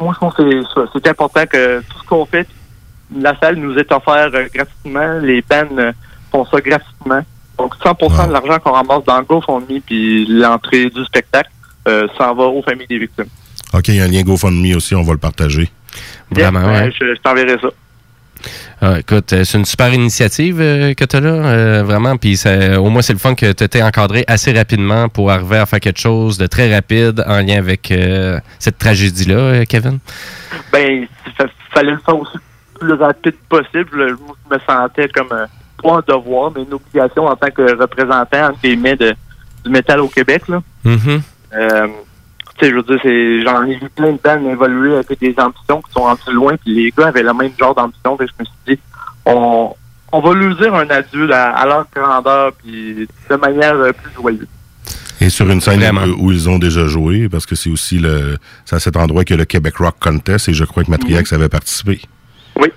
moi, je pense que c'est- important que tout ce qu'on fait, la salle nous est offert euh, gratuitement. Les bands euh, font ça gratuitement. Donc, 100% de l'argent qu'on ramasse dans le GoFundMe puis l'entrée du spectacle s'en va aux familles des victimes. OK, il y a un lien GoFundMe aussi, on va le partager. Vraiment, ouais. je je t'enverrai ça. Ah, écoute, euh, c'est une super initiative euh, que tu as là, euh, vraiment. Puis au moins, c'est le fun que tu t'es encadré assez rapidement pour arriver à faire quelque chose de très rapide en lien avec euh, cette tragédie-là, euh, Kevin. Ben, il fa- fallait le faire aussi le plus rapide possible. Je me sentais comme euh, pas un devoir, mais une obligation en tant que représentant, entre guillemets, de, du métal au Québec. Là. Sais, je veux dire, c'est, j'en ai vu plein de bandes évoluer avec des ambitions qui sont rendues loin, puis les gars avaient le même genre d'ambition, je me suis dit, on, on va lui dire un adieu à, à leur grandeur, puis de manière euh, plus joyeuse. Et sur une scène où, où ils ont déjà joué, parce que c'est aussi le, c'est à cet endroit que le Québec Rock Contest, et je crois que Matriax avait participé. Oui.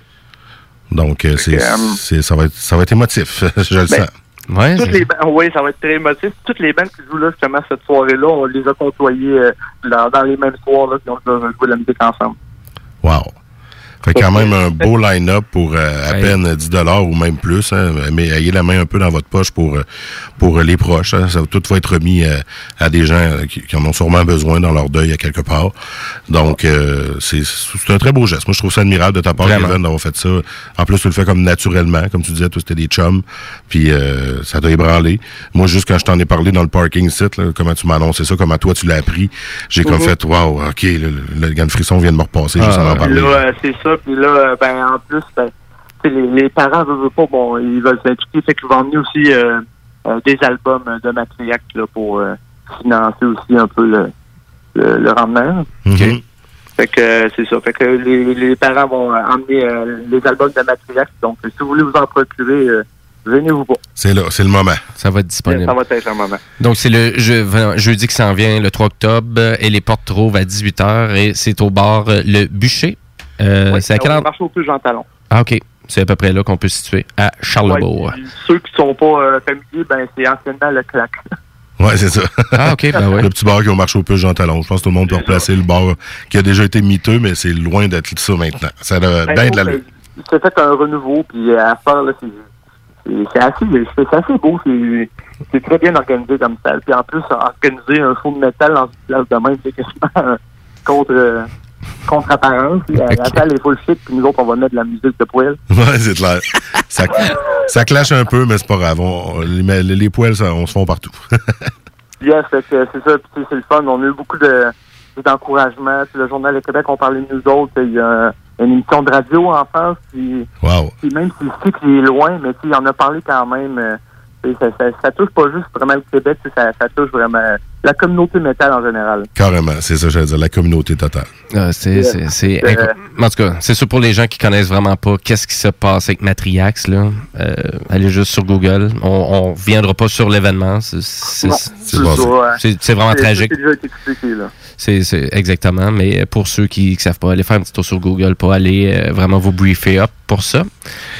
Donc, euh, c'est, euh, c'est- ça, va être, ça va être émotif, je le Ben, sens. Ouais, Toutes les oui, ça va être très émotif. Toutes les bandes qui jouent là, justement, cette soirée-là, on les a côtoyées euh, dans, dans les mêmes soirs, là, puis on a joué la musique ensemble. Wow. Fait quand même un beau line-up pour euh, à peine 10 ou même plus. hein. mais ayez la main un peu dans votre poche pour euh, pour les proches. hein. Ça va tout va être remis euh, à des gens qui, qui en ont sûrement besoin dans leur deuil à quelque part. Donc euh, c'est c'est un très beau geste. Moi je trouve ça admirable de ta part. Kevin, d'avoir fait ça. En plus tu le fais comme naturellement, comme tu disais, toi c'était des chums, puis euh, ça t'a ébranlé. Moi juste quand je t'en ai parlé dans le parking site, là, comment tu m'as annoncé ça, comment toi tu l'as appris, j'ai comme Mhm. fait wow, ok, le, le, le frisson vient de me repasser juste Ah, à en ouais. parler. Là, c'est ça. Puis là, euh, ben, en plus, ben, les, les parents veulent, veulent pas, bon, ils veulent s'impliquer, fait qu'ils vont emmener aussi euh, euh, des albums de Matriac là, pour euh, financer aussi un peu le, le, le rendement. Mhm. Fait que c'est ça. Fait que les, les parents vont emmener euh, les albums de Matriac. Donc, si vous voulez vous en procurer, euh, gênez-vous pas. C'est là, c'est le moment. Ça va être disponible. Ça va être un moment. Donc, c'est le je, jeudi qui s'en vient, le 3 octobre, et les portes trouvent à 18h, et c'est au bar Le Bûcher. Euh, Ouais, c'est à quel on endroit? marche au plus Jean Talon. Ah, OK. C'est à peu près là qu'on peut se situer, à Charlebourg. Ouais, ceux qui sont pas euh, familiers, ben, c'est anciennement le clac. Ouais, c'est ça. Ah, OK, ben ouais. Le petit bar qui a marché au plus Jean Talon. Je pense que tout le monde peut replacer le bar qui a déjà été miteux, mais c'est loin d'être ça maintenant. Ça a Ben, bien de la C'est fait un renouveau, puis à faire, là, c'est assez, assez beau, c'est très bien organisé comme ça. Puis en plus, organiser un show de métal dans une place de même, c'est quasiment contre, contre apparence. La, la salle est full shit, puis nous autres, on va mettre de la musique de poêle. Ouais, c'est clair. Ça, ça clash un peu, mais c'est pas grave. On- les, les poils, ça, on se font partout. Yes, c'est ça, puis c'est le fun. On a eu beaucoup de d'encouragement. Le Journal de Québec, on parlait de nous autres. Il y a une émission de radio en France, puis Wow. Puis même si le cycle est loin, mais il en a parlé quand même. euh, ça, ça, ça touche pas juste vraiment le Québec, ça touche vraiment la communauté métal en général. Carrément, c'est ça, j'allais dire, la communauté totale. Ah, c'est, c'est, c'est Euh, incroyable. En tout cas, c'est sûr pour les gens qui connaissent vraiment pas qu'est-ce qui se passe avec Matriax, là. Euh, allez juste sur Google. On, on reviendra pas sur l'événement. C'est, c'est, c'est, c'est c'est- c'est vraiment C'est- tragique. C'est. C'est, c'est exactement. Mais pour ceux qui, qui savent pas, allez faire un petit tour sur Google, pas aller euh, vraiment vous briefer up pour ça.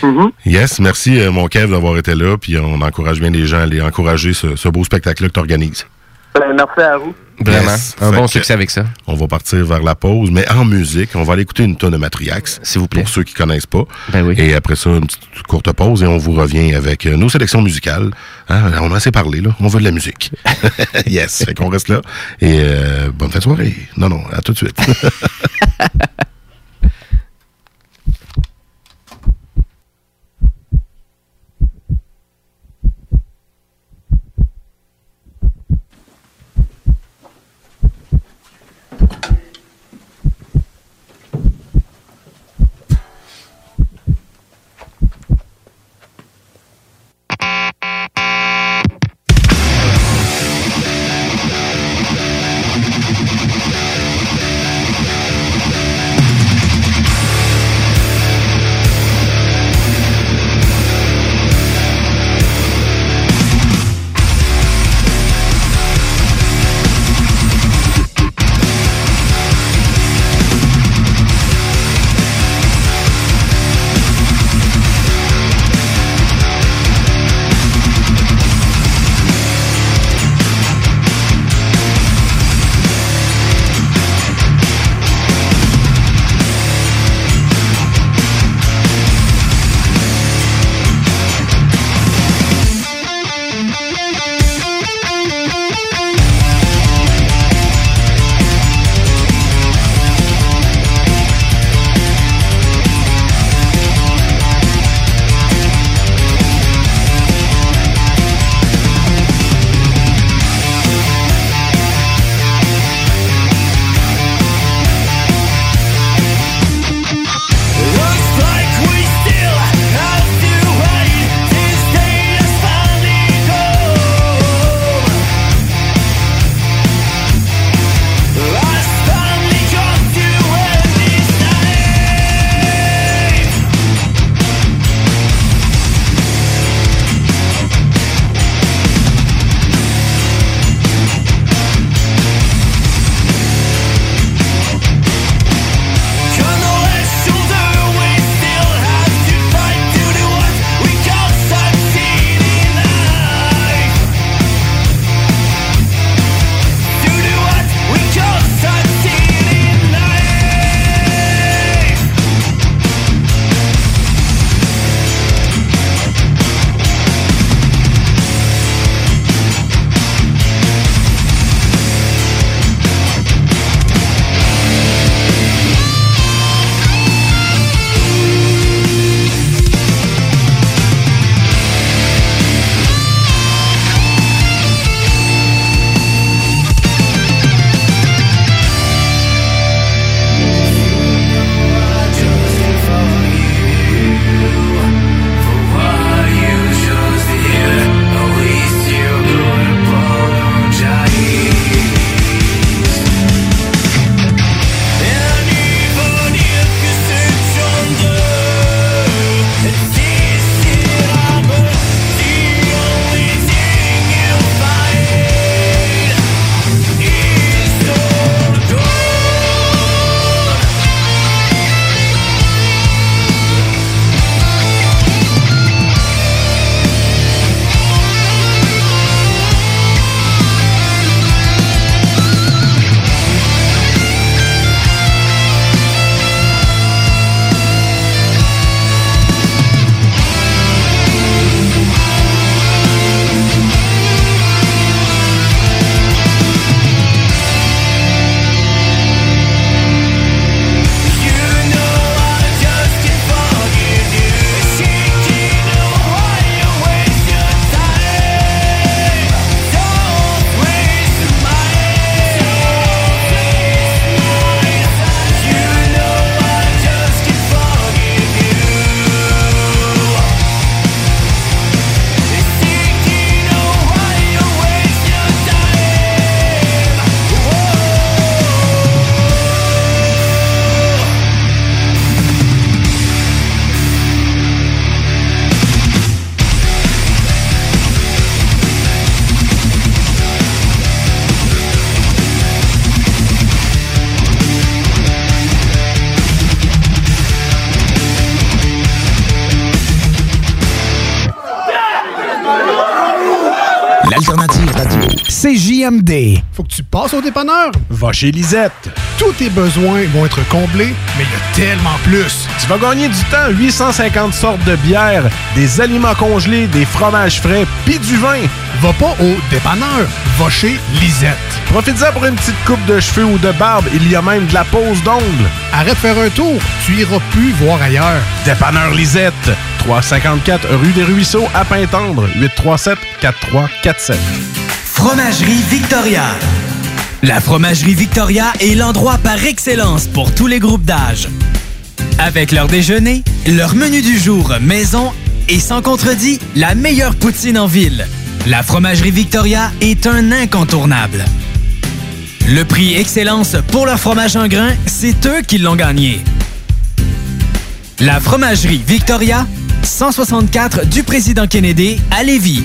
Mm-hmm. Yes, merci, euh, mon Kev, d'avoir été là. Puis on encourage bien les gens à aller encourager ce, ce beau spectacle-là que tu organises. Ben, merci à vous. Vraiment. Yes. Un Fait bon succès avec ça. On va partir vers la pause, mais en musique, on va aller écouter une tonne de Matriax. S'il vous plaît. Pour ceux qui connaissent pas. Ben oui. Et après ça, une petite courte pause et on vous revient avec euh, nos sélections musicales. Hein, on a assez parlé, là. On veut de la musique. yes. Fait qu'on reste là. Et euh, bonne fin de soirée. Non, non, à tout de suite. Va chez Lisette. Tous tes besoins vont être comblés, mais il y a tellement plus. Tu vas gagner du temps. 850 sortes de bières, des aliments congelés, des fromages frais, puis du vin. Va pas au dépanneur. Va chez Lisette. Profites-en pour une petite coupe de cheveux ou de barbe. Il y a même de la pose d'ongles. Arrête de faire un tour. Tu iras plus voir ailleurs. Dépanneur Lisette. 354 rue des Ruisseaux à Pintendre. 837 4347. Fromagerie Victoria. La Fromagerie Victoria est l'endroit par excellence pour tous les groupes d'âge. Avec leur déjeuner, leur menu du jour maison et sans contredit, la meilleure poutine en ville. La Fromagerie Victoria est un incontournable. Le prix Excellence pour leur fromage en grains, c'est eux qui l'ont gagné. La Fromagerie Victoria, 164 du Président Kennedy à Lévis.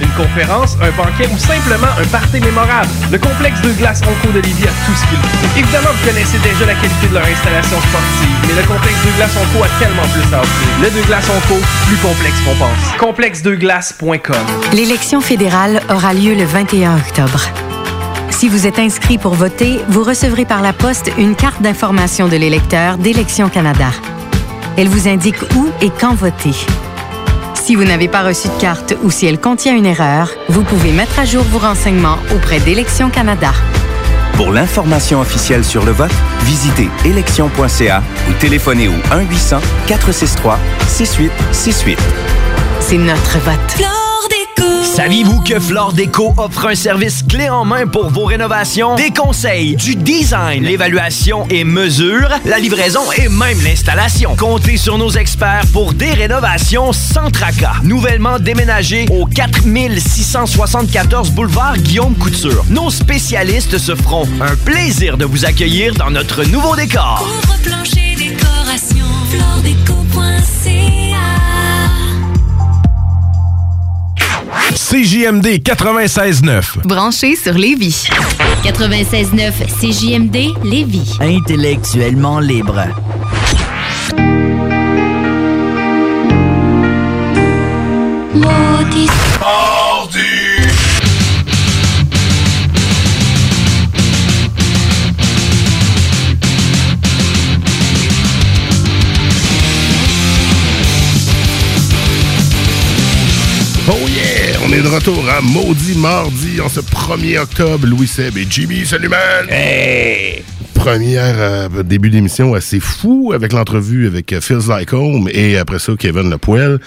une conférence, un banquet ou simplement un party mémorable. Le complexe de glace Onco de Lévis a tout ce qu'il faut. Évidemment, vous connaissez déjà la qualité de leur installation sportive, mais le complexe de glace Onco a tellement plus à offrir. Le de glace Onco, plus complexe qu'on pense. Complexedeglace.com L'élection fédérale aura lieu le 21 octobre. Si vous êtes inscrit pour voter, vous recevrez par la poste une carte d'information de l'électeur d'Élections Canada. Elle vous indique où et quand voter. Si vous n'avez pas reçu de carte ou si elle contient une erreur, vous pouvez mettre à jour vos renseignements auprès d'Élections Canada. Pour l'information officielle sur le vote, visitez élection.ca ou téléphonez au 1-800-463-6868. C'est notre vote. Saviez-vous que Flore Déco offre un service clé en main pour vos rénovations? Des conseils, du design, l'évaluation et mesure, la livraison et même l'installation. Comptez sur nos experts pour des rénovations sans tracas. Nouvellement déménagé au 4674 boulevard Guillaume Couture. Nos spécialistes se feront un plaisir de vous accueillir dans notre nouveau décor. CJMD 96.9. Branché sur Lévis. 96.9 CJMD Lévis. Intellectuellement libre. Retour à Maudit Mardi en ce 1er octobre. Louis Seb et Jimmy, salut man! Hey! Première euh, début d'émission assez fou avec l'entrevue avec euh, Feels Like Home et après ça Kevin Le Poel.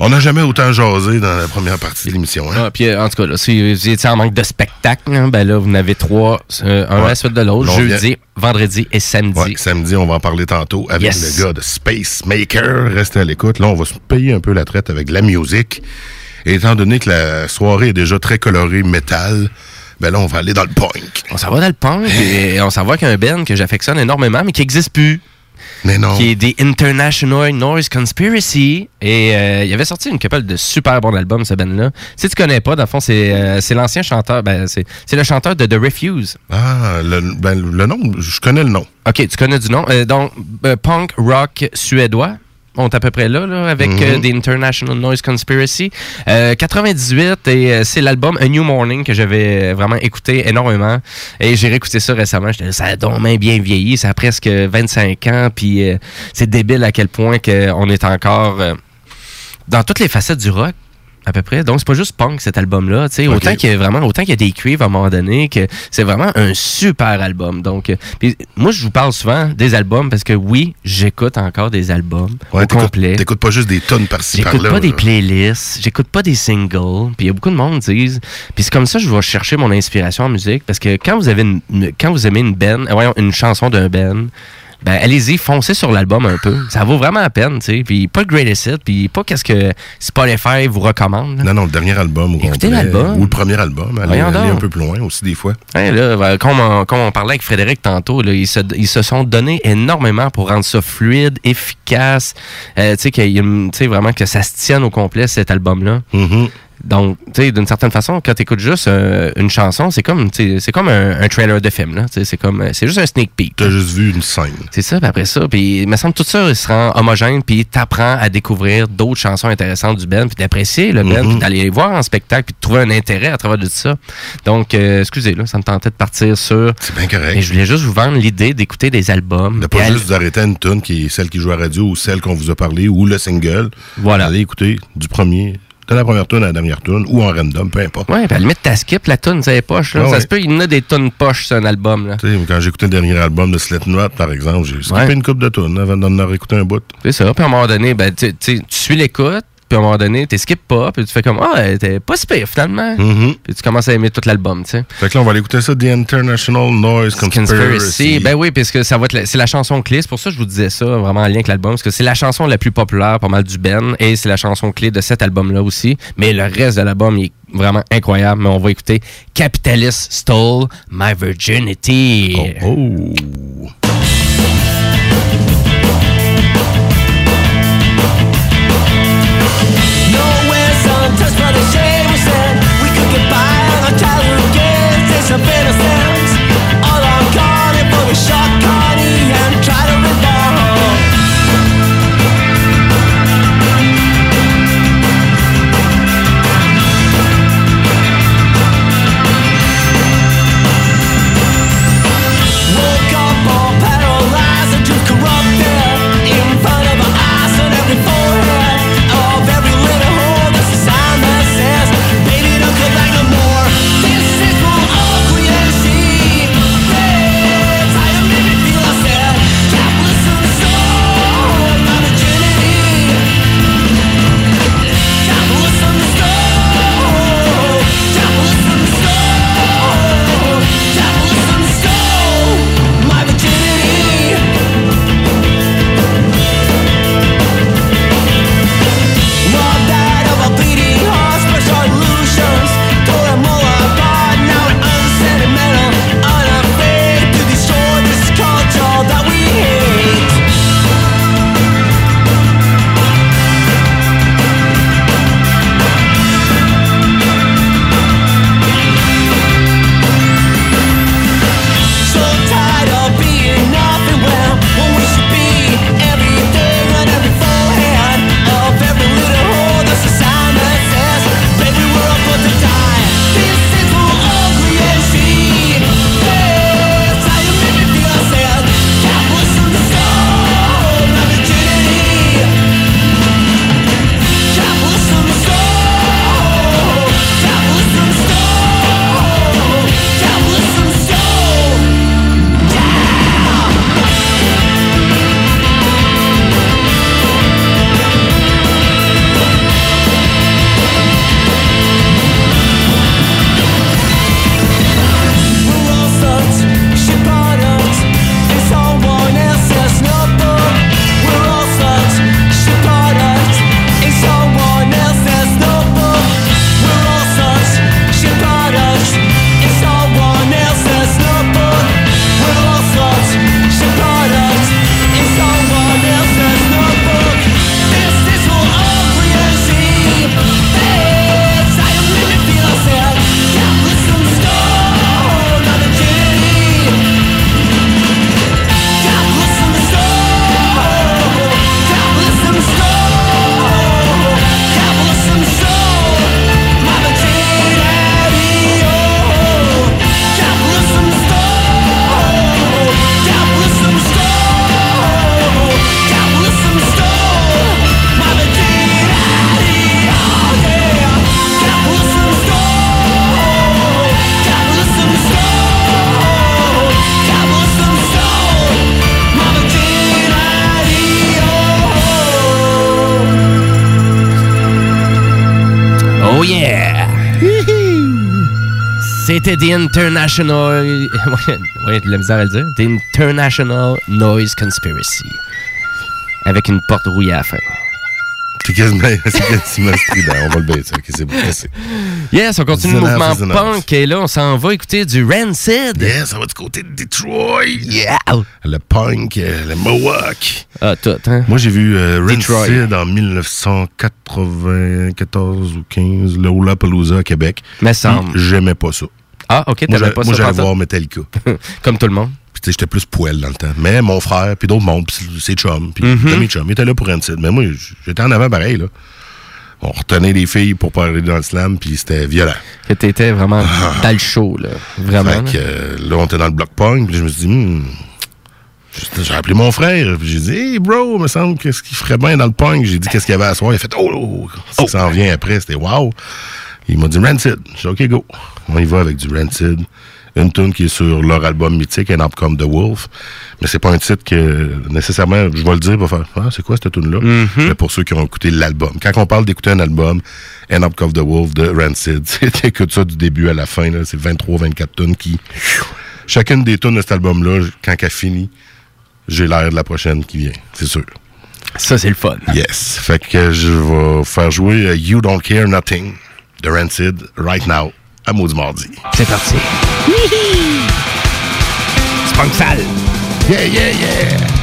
On n'a jamais autant jasé dans la première partie de l'émission. Hein? Ah, puis euh, en tout cas, là, si vous étiez en manque de spectacle, hein, ben là, vous en avez trois, euh, un à la suite de l'autre, jeudi, vient- vendredi et samedi. Ouais, samedi, on va en parler tantôt avec Yes. le gars de Space Maker. Restez à l'écoute. Là, on va se payer un peu la traite avec de la musique. Et étant donné que la soirée est déjà très colorée métal, ben là, on va aller dans le punk. On s'en va dans le punk et on s'en va avec un band que j'affectionne énormément, mais qui n'existe plus. Mais non. Qui est des International Noise Conspiracy. Et euh, il avait sorti une couple de super bons albums, ce band-là. Si tu connais pas, dans le fond, c'est euh, l'ancien chanteur, ben, c'est c'est le chanteur de The Refuse. Ah, le, ben, le nom, je connais le nom. OK, tu connais du nom. Euh, donc, euh, punk rock suédois. On est à peu près là, là avec euh, The International Noise Conspiracy. Euh, 98, et euh, c'est l'album A New Morning que j'avais vraiment écouté énormément. Et j'ai réécouté ça récemment. J'étais, ça a donc bien bien vieilli. Ça a presque 25 ans. Puis euh, c'est débile à quel point que on est encore euh, dans toutes les facettes du rock à peu près. Donc, c'est pas juste punk, cet album-là. tu sais. Autant qu'il y a vraiment, autant qu'il y a des cuivres à un moment donné, que c'est vraiment un super album. Donc, euh, moi, je vous parle souvent des albums parce que oui, j'écoute encore des albums Ouais, au complet. T'écoutes pas juste des tonnes par-ci J'écoute par-là. pas des playlists, j'écoute pas des singles. Puis il y a beaucoup de monde qui disent. Puis c'est comme ça que je vais chercher mon inspiration en musique parce que quand vous avez une, une- quand vous aimez une band, euh, voyons, une chanson d'un band, ben allez-y, foncez sur l'album un peu. Ça vaut vraiment la peine, tu sais. Puis pas le greatest hit, puis pas qu'est-ce que Spotify vous recommande. là. Non, non, le dernier album. Au Écoutez l'album. Ou le premier album. Allez, allez un peu plus loin aussi, des fois. Ouais, là, ben, comme, on, comme on parlait avec Frédéric tantôt, là, ils, se, ils se sont donnés énormément pour rendre ça fluide, efficace. Euh, tu sais, vraiment que ça se tienne au complet, cet album-là. Mm-hmm. Donc, tu sais, d'une certaine façon, quand tu écoutes juste euh, une chanson, c'est comme, c'est comme un, un trailer de film. là. Tu sais, C'est comme, euh, c'est juste un sneak peek. T'as juste vu une scène. C'est ça, puis après ça, puis il me semble tout ça il se rend homogène, puis t'apprends à découvrir d'autres chansons intéressantes du Ben, puis d'apprécier le Ben, Mhm. puis d'aller les voir en spectacle, puis de trouver un intérêt à travers de tout ça. Donc, euh, excusez, là, ça me tentait de partir sur... C'est bien correct. Mais je voulais juste vous vendre l'idée d'écouter des albums. De pas juste vous arrêter à une tune qui est celle qui joue à radio ou celle qu'on vous a parlé ou le single. Voilà. Allez écouter du premier, de la première tune à la dernière tune ou en random, peu importe. Ouais, puis à la limite, t'as skip la tune, c'est les poches. Là. Ah ça ouais. se peut, il y en a des tonnes poches sur un album. Là. Tu sais, quand j'ai écouté le dernier album de Slipknot, par exemple, j'ai skippé Ouais. une coupe de tunes avant d'en avoir écouté un bout. C'est ça. Puis à un moment donné, ben, tu suis l'écoute, puis à un moment donné, tu skippes pas, puis tu fais comme, ah, t'es pas si pire finalement. Mhm. Puis tu commences à aimer tout l'album, tu sais. Fait que là, on va aller écouter ça, The International Noise Conspiracy. Conspiracy. Ben oui, parce que ça va être c'est la chanson clé. C'est pour ça que je vous disais ça, vraiment en lien avec l'album. Parce que c'est la chanson la plus populaire, pas mal du Ben. Et c'est la chanson clé de cet album-là aussi. Mais le reste de l'album il est vraiment incroyable. Mais on va écouter Capitalist Stole My Virginity. Oh. Nowhere's untouched by the shame we said We could get by on our childhood games Taste of innocence The International... ouais, de la misère à le dire. The International Noise Conspiracy. Avec une porte rouillée à la fin. C'est quasiment, c'est quasiment. On va le baisser. Ok, c'est bon. Yes, on continue le mouvement punk et là, on s'en va écouter du Rancid. Yes, on va du côté de Detroit. Yeah! Le punk, le Mohawk. Ah, tout, hein? Moi, j'ai vu euh. Rancid en 1994 ou 15, le Lollapalooza à Québec. Me semble. J'aimais pas ça. Ah, ok, Moi, t'avais pas moi, ça j'allais voir Metallica. Comme tout le monde. Puis, j'étais plus poêle dans le temps. Mais mon frère, puis d'autres mondes, puis c'est chum, puis Mhm. mes chums, ils étaient là pour Rancid. Mais moi, j'étais en avant pareil, là. On retenait les filles pour pas aller dans le slam, puis c'était violent. Que t'étais vraiment dans le show, là. Vraiment. Fait que, là, on était dans le bloc punk, puis je me suis dit, Hmm. J'ai- appelé mon frère, puis j'ai dit, hey bro, il me semble que ce qu'il ferait bien dans le punk. J'ai dit, qu'est-ce qu'il y avait à soir? Il a fait, oh, oh, ça s'en vient après, c'était wow. Il m'a dit Rancid. J'ai dit, OK, go. On y va avec du Rancid. Une tune qui est sur leur album mythique, An Up Come the Wolf. Mais c'est pas un titre que, nécessairement, je vais le dire pour faire, ah, c'est quoi cette tune-là? Mais pour ceux qui ont écouté l'album. Quand on parle d'écouter un album, An Up Come the Wolf de Rancid, t'écoutes ça du début à la fin. C'est 23-24 tunes qui, chacune des tunes de cet album-là, quand elle finit, j'ai l'air de la prochaine qui vient, c'est sûr. Ça, c'est le fun. Yes. Fait que je vais faire jouer euh, You Don't Care Nothing de Rancid right now à Maudit Mardi. C'est parti. C'est punk sale. Yeah, yeah, yeah.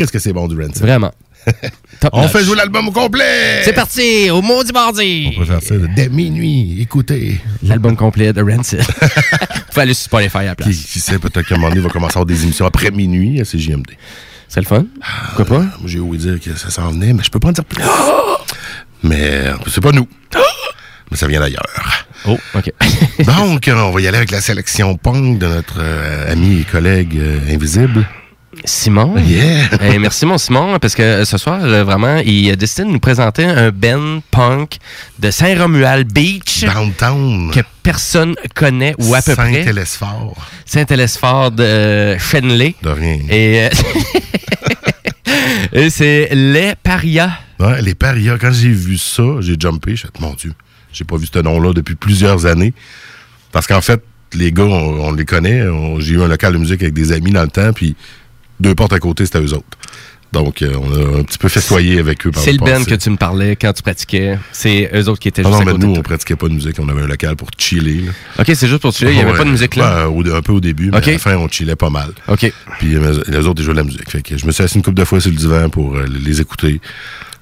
Qu'est-ce que c'est bon du Rancid? Vraiment. On notch. fait jouer l'album au complet! C'est parti, au maudit mardi. On va faire ça dès minuit. Écoutez. L'album complet de Rancid. Faut aller sur Spotify à la place. qui sait, peut-être qu'à un moment donné, il va commencer à avoir des émissions après minuit à CJMD. C'est le fun? Pourquoi pas? Moi, j'ai ouï dire que ça s'en venait, mais je peux pas en dire plus. Mais euh, c'est pas nous. Mais ça vient d'ailleurs. Oh, OK. Donc, euh, on va y aller avec la sélection punk de notre euh, ami et collègue euh, invisible. Simon. Yeah. Eh, merci mon Simon, parce que euh, ce soir, euh, vraiment, il a décidé de nous présenter un band punk de Saint-Romuald Beach. Downtown. Que personne connaît, ou à peu près. Saint-Hélesphore. Saint-Hélesphore de Shenley. De rien. Et, euh, et c'est Les Parias. Ouais, les parias, quand j'ai vu ça, j'ai jumpé. J'ai fait, mon Dieu, j'ai pas vu ce nom-là depuis plusieurs années. Parce qu'en fait, les gars, on, on les connaît. On- J'ai eu un local de musique avec des amis dans le temps, puis deux portes à côté, c'était eux autres. Donc, euh, on a un petit peu festoyé avec eux C'est le band que tu me parlais quand tu pratiquais. C'est eux autres qui étaient Ah juste non, à mais côté nous, de on pratiquait pas de musique. On avait un local pour chiller. là. OK, c'est juste pour chiller. Il n'y avait Ouais, pas de musique là? ouais, un peu au début, mais à la fin, on chillait pas mal. OK. Puis euh, les autres, ils jouaient de la musique. Fait que je me suis assis une couple de fois sur le divan pour euh, les écouter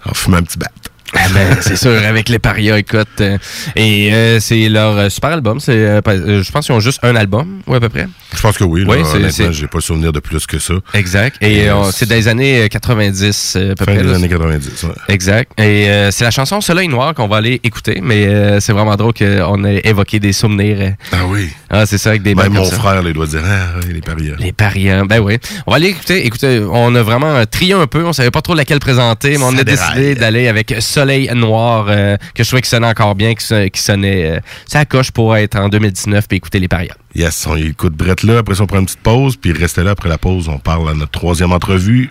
en fumant un petit bat. Ah ben, c'est sûr, avec les parias, écoute. euh, et euh, c'est leur euh, super album. C'est, euh, je pense qu'ils ont juste un album, ou à peu près? Je pense que oui. Là, Oui, c'est- honnêtement, j'ai pas souvenir de plus que ça. Exact. Et c'est des années euh, 90, euh, à peu Fin près. des là. années 90, ouais. Exact. Et euh, c'est la chanson Soleil Noir qu'on va aller écouter, mais euh, c'est vraiment drôle qu'on ait évoqué des souvenirs. Ah oui. Ah, c'est ça, avec des Même mon ça. frère, il doit dire Ah, les parias. Les pariants, ben oui. On va aller écouter. Écoutez, on a vraiment trié un peu. On savait pas trop laquelle présenter, mais on Ça a décidé d'aller avec Soleil Noir, euh, que je trouvais qui sonnait encore bien, qui, qui sonnait. Euh, ça coche pour être en 2019 puis écouter les pariants. Yes, on écoute Brett là. Après ça, on prend une petite pause. Puis restez là après la pause. On parle à notre troisième entrevue.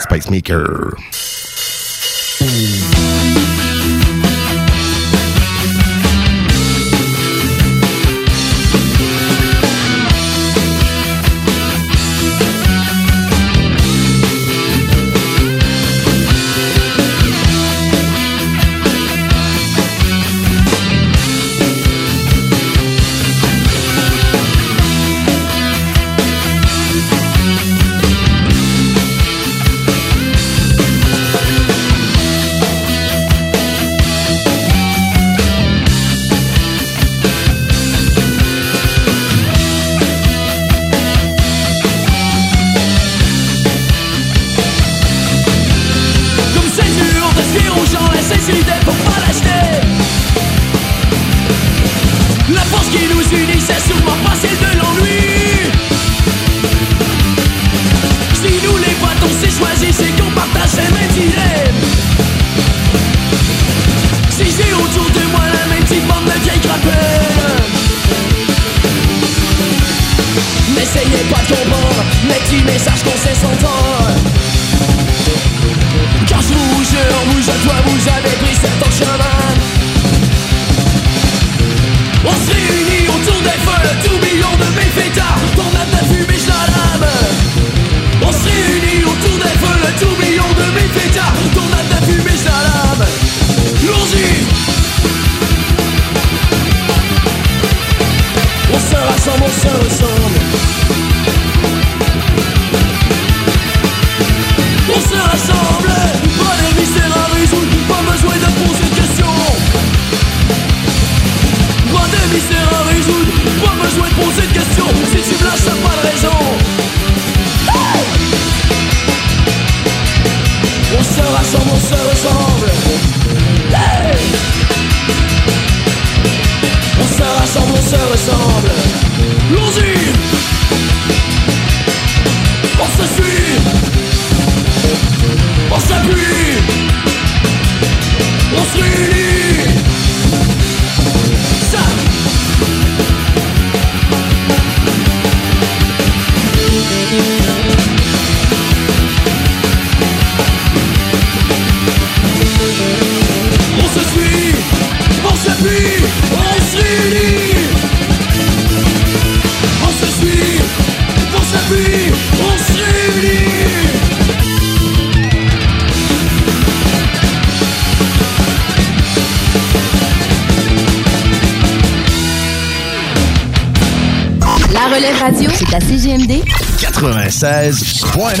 Space Maker. 96.9,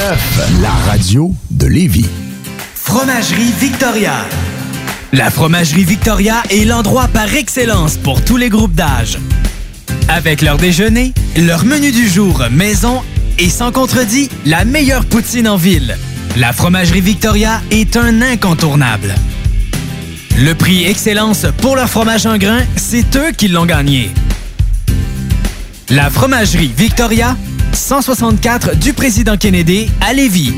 la radio de Lévis. Fromagerie Victoria. La Fromagerie Victoria est l'endroit par excellence pour tous les groupes d'âge. Avec leur déjeuner, leur menu du jour maison et sans contredit, la meilleure poutine en ville. La Fromagerie Victoria est un incontournable. Le prix Excellence pour leur fromage en grain, c'est eux qui l'ont gagné. La Fromagerie Victoria, 164 du Président Kennedy à Lévis.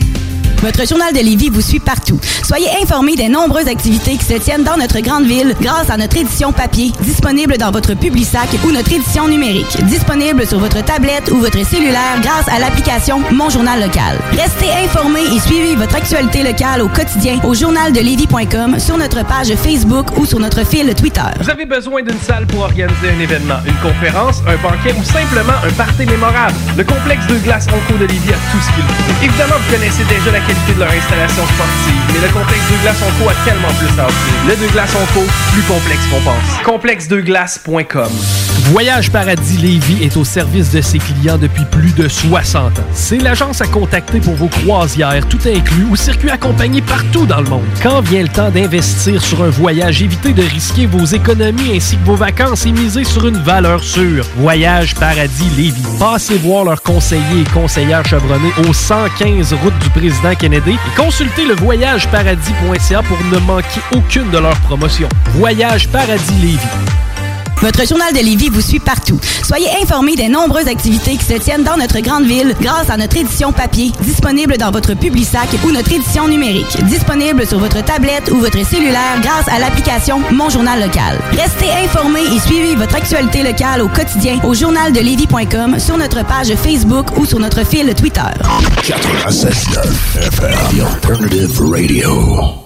Votre journal de Lévis vous suit partout. Soyez informés des nombreuses activités qui se tiennent dans notre grande ville grâce à notre édition papier, disponible dans votre Publisac ou notre édition numérique, disponible sur votre tablette ou votre cellulaire grâce à l'application Mon Journal Local. Restez informés et suivez votre actualité locale au quotidien au journaldelévis.com, sur notre page Facebook ou sur notre fil Twitter. Vous avez besoin d'une salle pour organiser un événement, une conférence, un banquet ou simplement un party mémorable? Le complexe de glace Onco de Lévis a tout ce qu'il faut. Évidemment, vous connaissez déjà la qualité de leur installation sportive, mais le complexe Deux Glaces Onco a tellement plus à offrir. Le Deux Glaces Onco, plus complexe qu'on pense. Complexe2glaces.com Voyage Paradis Lévis est au service de ses clients depuis plus de 60 ans. C'est l'agence à contacter pour vos croisières, tout inclus, ou circuits accompagnés partout dans le monde. Quand vient le temps d'investir sur un voyage, évitez de risquer vos économies ainsi que vos vacances et misez sur une valeur sûre. Voyage Paradis Lévis. Passez voir leurs conseillers et conseillères chevronnés au 115 route du président Kennedy et consultez le voyageparadis.ca pour ne manquer aucune de leurs promotions. Voyage Paradis Lévis. Votre journal de Lévis vous suit partout. Soyez informés des nombreuses activités qui se tiennent dans notre grande ville grâce à notre édition papier, disponible dans votre Publisac ou notre édition numérique, disponible sur votre tablette ou votre cellulaire grâce à l'application Mon Journal Local. Restez informés et suivez votre actualité locale au quotidien au journaldelévis.com, sur notre page Facebook ou sur notre fil Twitter. 96.9 FM, The Alternative Radio.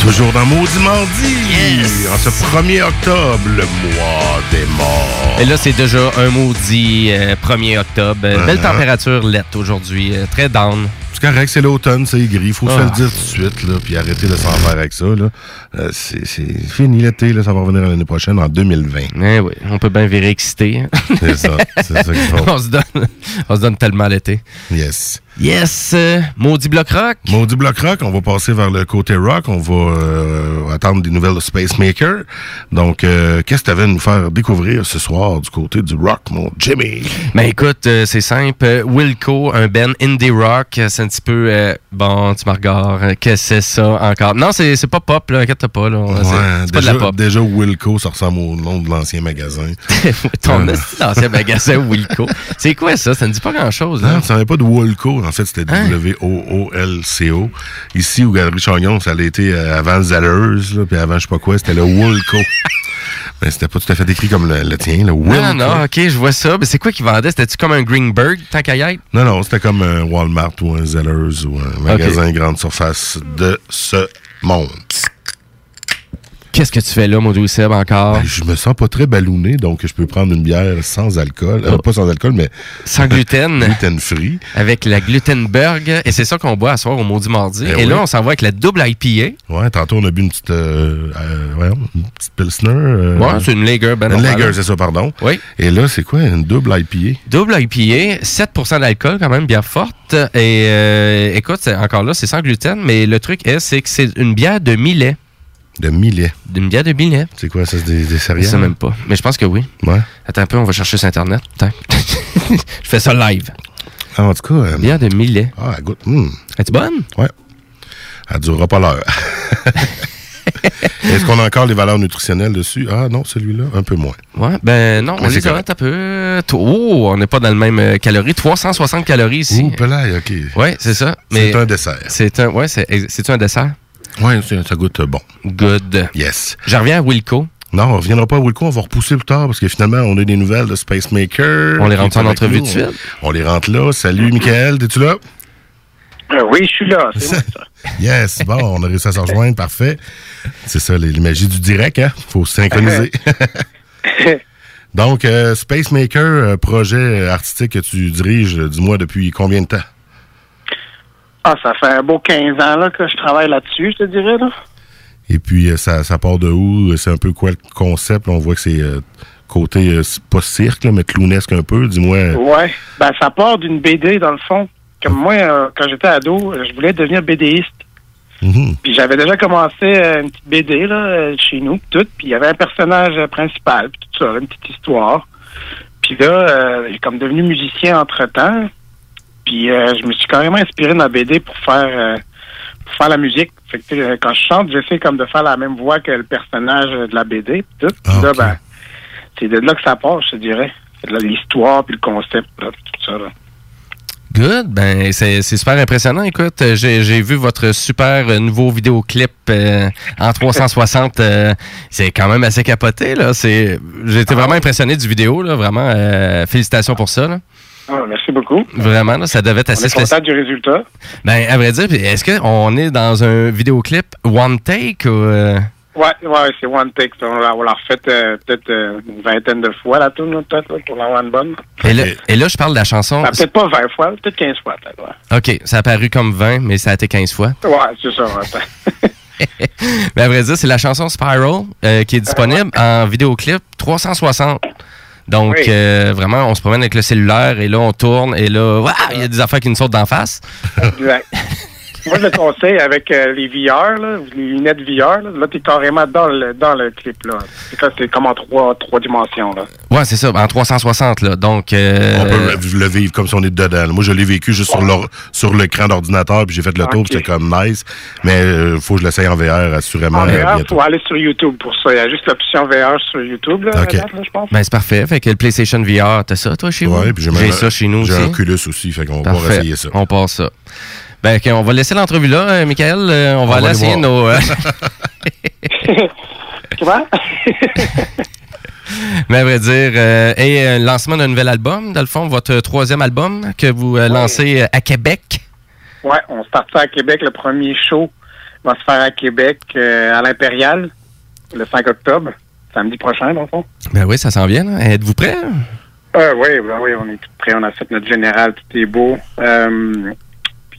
Toujours dans Maudit Mardi, en ce 1er octobre, le mois des morts. Et là, c'est déjà un maudit euh, 1er octobre. Euh, Belle Uh-huh. température lette aujourd'hui. euh, très down. C'est correct, c'est l'automne, c'est gris. Faut se Ah. le dire tout de suite, là, puis arrêter de s'en faire avec ça. Là. Euh, c'est fini l'été, ça va revenir l'année prochaine, en 2020. Eh oui, on peut bien virer excité. hein. C'est ça, c'est ça qu'il faut. on, se donne, on se donne tellement l'été. Yes. Yes, euh, maudit bloc rock. Maudit bloc rock, on va passer vers le côté rock. On va euh, attendre des nouvelles de Space Maker. Donc, euh, qu'est-ce que tu avais à nous faire découvrir ce soir du côté du rock, mon Jimmy? Ben écoute, euh, c'est simple. Wilco, un band indie rock, c'est un petit peu... bon, tu me regardes, qu'est-ce que c'est ça encore? Non, c'est c'est pas pop, là, inquiète pas. là. C'est- Ouais, c'est pas de déjà, la pop. déjà, Wilco, ça ressemble au nom de l'ancien magasin. Ton d'ancien magasin Wilco. C'est quoi ça? Ça ne dit pas grand-chose. Non, hein? ça n'avait pas de Wolco. En fait, c'était Hein? W-O-O-L-C-O. Ici, au Galerie Chagnon, ça a été euh, avant Zellers, là, puis avant je sais pas quoi, c'était le Wolco. Mais c'était pas tout à fait écrit comme le, le tien, le Wilco. Non, non, ok, je vois ça. Mais c'est quoi qu'ils vendaient? C'était-tu comme un Greenberg, tant qu'à y être? Non, non, c'était comme un Walmart ou un Zellers ou un magasin grande surface de ce monde. Qu'est-ce que tu fais là, Maudou Seb, encore? Ben, je me sens pas très ballonné, donc je peux prendre une bière sans alcool. Euh, pas sans alcool, mais... Sans gluten. Gluten-free. Avec la Glutenberg. Et c'est ça qu'on boit à soir au Maudit Mardi. Eh Et oui. là, on s'en va avec la double IPA. Ouais, tantôt, on a bu une petite... Euh, euh, voyons, une petite Pilsner. euh, Ouais, c'est une Lager, ben Une. Lager, c'est ça, pardon. Oui. Et là, c'est quoi, une double IPA? Double IPA, 7% d'alcool, quand même, bien forte. Et euh, écoute, encore là, c'est sans gluten, mais le truc est, c'est que c'est une bière de millet. De millet. Une bière de millet. C'est quoi, ça, c'est des, des Je céréales? sais même pas. Mais je pense que oui. Ouais. Attends un peu, on va chercher sur Internet. Attends. je fais ça live. Ah, en tout cas... euh, Bière de millet. Ah, elle goûte... hum. Es-tu bonne? Ouais. Elle durera pas l'heure. Est-ce qu'on a encore les valeurs nutritionnelles dessus? Ah non, celui-là, un peu moins. Ouais, ben non, Mais on c'est les a correct. un peu. Oh, on n'est pas dans le même euh, calorie. 360 calories ici. Ouh, pelaille, OK. Ouais, c'est ça. C'est un dessert. C'est un, ouais, c'est, c'est un dessert? Ouais, c'est- ça goûte bon. Good. Yes. Je reviens à Wilco. Non, on reviendra pas à Wilco, on va repousser plus tard parce que finalement, on a des nouvelles de Space Maker. On les rentre en entrevue de suite? On les rentre là. Salut, Michael, es-tu là? Euh, oui, je suis là. C'est moi, ça. Yes, bon, on a réussi à se rejoindre, parfait. C'est ça, les, les magies du direct, hein? Faut se synchroniser. Donc, euh, Space Maker, euh, projet artistique que tu diriges, euh, dis-moi, depuis combien de temps? Ah, ça fait un beau 15 ans là, que je travaille là-dessus, je te dirais. Là. Et puis, euh, ça, ça part de où? C'est un peu quoi le concept? On voit que c'est euh, côté, euh, pas cirque, là, mais clownesque un peu. Dis-moi. Ouais. Ben, ça part d'une BD, dans le fond. Comme moi, euh, quand j'étais ado, je voulais devenir BDiste. Mhm. Puis j'avais déjà commencé une petite BD là, chez nous, tout. Puis il y avait un personnage principal, puis tout ça, une petite histoire. Puis là, j'ai comme devenu musicien entre-temps. Puis euh, je me suis carrément inspiré de ma BD pour faire euh, pour faire la musique. Fait que euh, quand je chante, j'essaie comme de faire la même voix que le personnage de la BD, puis tout. Là, ben, c'est de là que ça part, je te dirais. C'est de là l'histoire, puis le concept, là, tout ça. Là. Good. Ben, c'est, super impressionnant. Écoute, j'ai, vu votre super nouveau vidéoclip euh, en 360. euh, c'est quand même assez capoté, là. C'est, j'ai été vraiment impressionné du vidéo, là. Vraiment, euh, félicitations pour ça, là. Ah, merci beaucoup. Vraiment, là, ça devait être assez spécial. du résultat. Ben, à vrai dire, est-ce qu'on est dans un vidéoclip one take ou. euh, Ouais, ouais, c'est one take. On l'a refait euh, peut-être euh, une vingtaine de fois, la là, peut-être, pour l'avoir une bonne. Et là, et là, je parle de la chanson. Peut-être pas 20 fois, peut-être 15 fois, peut-être, ouais. OK, ça a paru comme 20, mais ça a été 15 fois. Ouais, c'est ça, ouais. Mais à vrai dire, c'est la chanson Spiral qui est disponible en vidéoclip 360. Donc, Oui. euh, vraiment, on se promène avec le cellulaire et là, on tourne et là, il y a des affaires qui nous sautent d'en face. Exact. Moi, je le conseille avec euh, les VR, là, les lunettes VR. Là, là t'es carrément dans le, dans le clip. là. C'est comme- en trois, trois dimensions. Là. Ouais, c'est ça, en 360, là. Donc, euh, On peut le vivre comme si on est dedans. Moi, je l'ai vécu juste sur l'écran d'ordinateur, puis j'ai fait le tour, puis c'était comme nice. Mais il faut que je l'essaye en VR, assurément, En euh, VR, bientôt. faut aller sur YouTube pour ça. Il y a juste l'option VR sur YouTube, là, je pense. ben, c'est parfait. Fait que le PlayStation VR, t'as ça, toi, chez vous? Ouais, puis j'ai ça chez nous j'ai un Oculus aussi, fait qu'on va essayer ça. On passe ça. Ben, on va laisser l'entrevue là, euh, Michael. Euh, on va On aller va aller essayer voir. nos. euh, Comment? Mais à vrai dire, euh, et euh, lancement d'un nouvel album, dans le fond, votre troisième album que vous euh, lancez à Québec. Ouais, on start ça à Québec. Le premier show va se faire à Québec, euh, à l'Impérial, le 5 octobre, samedi prochain, dans le fond. Ben oui, ça s'en vient. Êtes-vous prêt? Euh, oui, ben oui, on est tout prêt. On a fait notre général, tout est beau.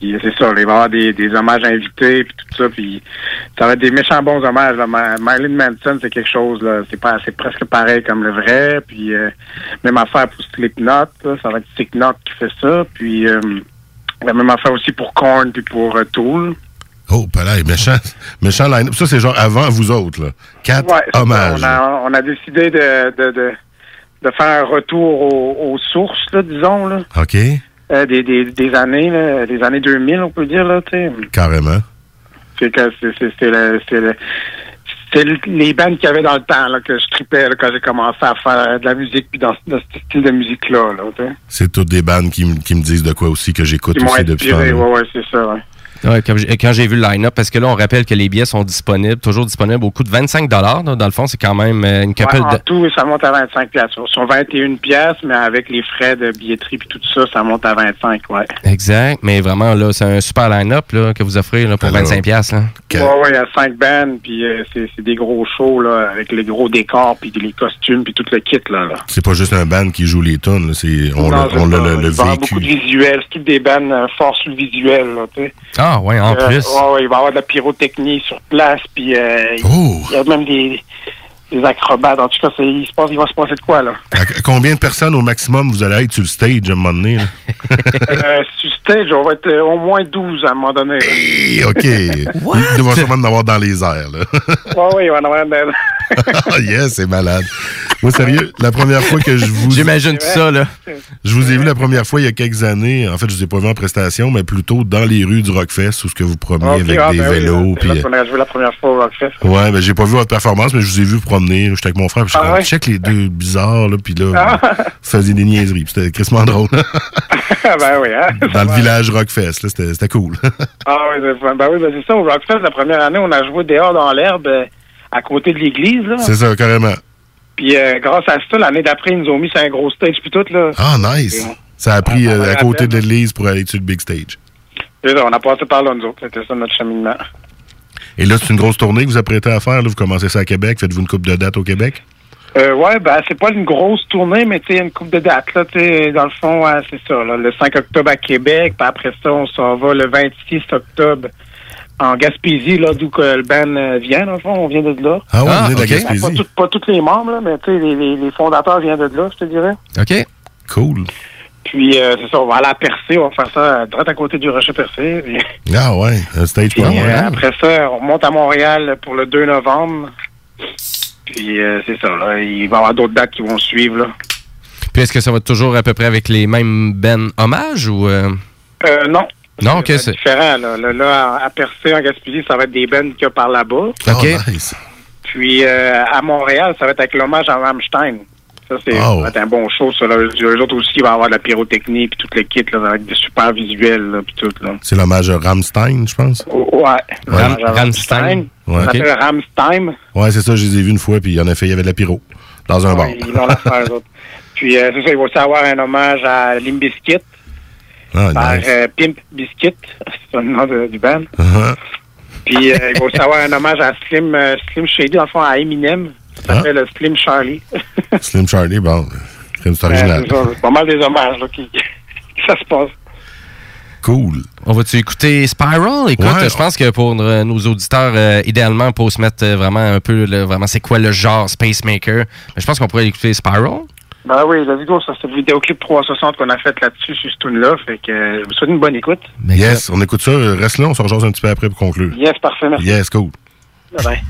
Puis c'est ça, il va y avoir des, des hommages invités, puis tout ça. Puis ça va être des méchants bons hommages. Là. Ma- Marilyn Manson, c'est quelque chose, là. C'est pas, c'est presque pareil comme le vrai. Puis euh, même affaire pour Slipknot, là. ça va être Slipknot qui fait ça. Puis euh, la même affaire aussi pour Korn, puis pour euh, Tool. Oh, pas là, méchant, méchant line Ça, c'est genre avant vous autres, là. Quatre Ouais, c'est ça. hommages. On a, on a décidé de, de, de, de faire un retour aux, aux sources, là, disons, là. OK, Euh, des, des, des années, là, des années 2000, on peut dire, là, tu sais. carrément. C'est que c'est, le, le- les bandes qu'il y avait dans le temps, là, que je tripais, là, quand j'ai commencé à faire de la musique, puis dans, dans ce style de musique-là, là. C'est toutes des bandes qui, qui me disent de quoi aussi que j'écoute aussi depuis ouais, ouais, c'est ça, ouais. Ouais, quand j'ai vu le line-up, parce que là, on rappelle que les billets sont disponibles, toujours disponibles au coût de 25 là. Dans le fond, c'est quand même euh, une couple Ouais, en de. tout, ça monte à 25 piastres. Sur 21 piastres, mais avec les frais de billetterie puis tout ça, ça monte à 25, ouais. Exact, mais vraiment, là, c'est un super line-up là, que vous offrez là, pour Alors, 25 pièces. Ouais, ouais, il y a cinq bands, puis euh, c'est, des gros shows, là, avec les gros décors, puis les costumes, puis tout le kit, là. là. C'est pas juste un band qui joue les tunes, là, c'est on Non, l'a c'est on ça. le, beaucoup de visuels, c'est toutes des bandes euh, sur le visuel, là, tu sais. Ah, ouais, en Euh, plus. ouais, ouais, il va y avoir de la pyrotechnie sur place, puis euh, il y a même des, des acrobates. En tout cas, il, se passe, il va se passer de quoi, là? À- combien de personnes au maximum vous allez être sur le stage à un moment donné? là? euh, sur stage, on va être euh, au moins 12 à un moment donné. Hey, OK. Il va sûrement en avoir dans les airs. Là. Ouais, ouais, il va en avoir Ah, yes, c'est malade. Moi, sérieux, la première fois que je vous... J'imagine tout ça, là. Je vous ai vu la première fois il y a quelques années. En fait, je vous ai pas vu en prestation, mais plutôt dans les rues du Rockfest où ce que vous promeniez Ok, avec ah, des ben oui, vélos. là puis, joué la première fois au Rockfest. ouais, ben j'ai pas vu votre performance, mais je vous ai vu promener. J'étais avec mon frère, puis je Ah ouais? check les deux bizarres, là, puis là, Ah. faisiez des niaiseries. puis C'était crissement drôle. ben oui, hein? dans le village Rockfest, là, c'était cool. Ah oui, ben, ben oui, ben c'est ça. Au Rockfest, la première année, on a joué dehors dans l'herbe euh, à côté de l'église, là. c'est ça, carrément. Puis euh, grâce à ça, l'année d'après, ils nous ont mis sur un gros stage puis tout, là. Ah, nice. Ça a pris Ah, euh, à côté de l'église pour aller sur le big stage. On a passé par là, nous autres. C'était ça, notre cheminement. Et là, c'est une grosse tournée que vous apprêtez à faire. Là. Vous commencez ça à Québec. Faites-vous une coupe de date au Québec? Euh, ouais, ben, c'est pas une grosse tournée, mais tu sais, une coupe de date, là, tu sais, dans le fond, ouais, c'est ça, là, le 5 octobre à Québec, puis après ça, on s'en va le 26 octobre en Gaspésie, là, d'où que le band euh, vient, dans le fond, on vient de là. Ah ouais, Ah, de la. Gaspésie. Pas, tout- pas tous les membres, là, mais tu sais, les, les- les fondateurs viennent de là, je te dirais. OK. Cool. Puis, euh, c'est ça, on va aller à Percé, on va faire ça direct à côté du Rocher Percé. Puis, Ah ouais, un stage puis, euh, loin. après ça, on monte à Montréal pour le 2 novembre. Puis, euh, c'est ça, là, il va y avoir d'autres dates qui vont suivre, là. Puis est-ce que ça va être toujours à peu près avec les mêmes Ben hommages ou. euh, Euh, non. Non, ok, C'est différent. Là, là, là, à Percé, en Gaspésie, ça va être des bands qu'il y a par là-bas. OK. nice. Puis euh, à Montréal, ça va être avec l'hommage à Rammstein. Ça, c'est Oh. un bon show. Ça, là. Eux autres aussi, il va y avoir de la pyrotechnie puis tout le kit là, avec des super visuels là, puis tout. Là. C'est l'hommage à Ramstein, je pense. Oh, Ouais. Ram- Rammstein. Ouais. S'appelle Rammstein. Ouais, c'est ça, je les ai vus une fois, puis en effet, il y avait de la pyro dans un bar. Ouais, ils vont la faire, eux autres. Puis euh, c'est ça, il va aussi avoir un hommage à Limp Bizkit Ah, par nice. euh, Pimp Biscuit, c'est le nom de- du band. Uh-huh. Puis euh, il va aussi avoir un hommage à Slim, euh, Slim Shady, dans le fond à Eminem. Ça s'appelle euh, Slim Charlie. Slim Charlie, bon, c'est original. c'est pas mal des hommages là, qui, qui ça se passe. Cool. On va-tu écouter Spiral? Écoute, Ouais. je pense que pour nos auditeurs, euh, idéalement, pour se mettre euh, vraiment un peu, le- vraiment, c'est quoi le genre Space Maker? Mais je pense qu'on pourrait écouter Spiral. Ben oui, let's go, ça c'est le vidéoclip 360 qu'on a fait là-dessus sur ce tune-là. Fait que euh, je vous souhaite une bonne écoute. Yes, on écoute ça. Reste là, on se rejoint un petit peu après pour conclure. Yes, parfait, merci. Yes, cool. Bye bye.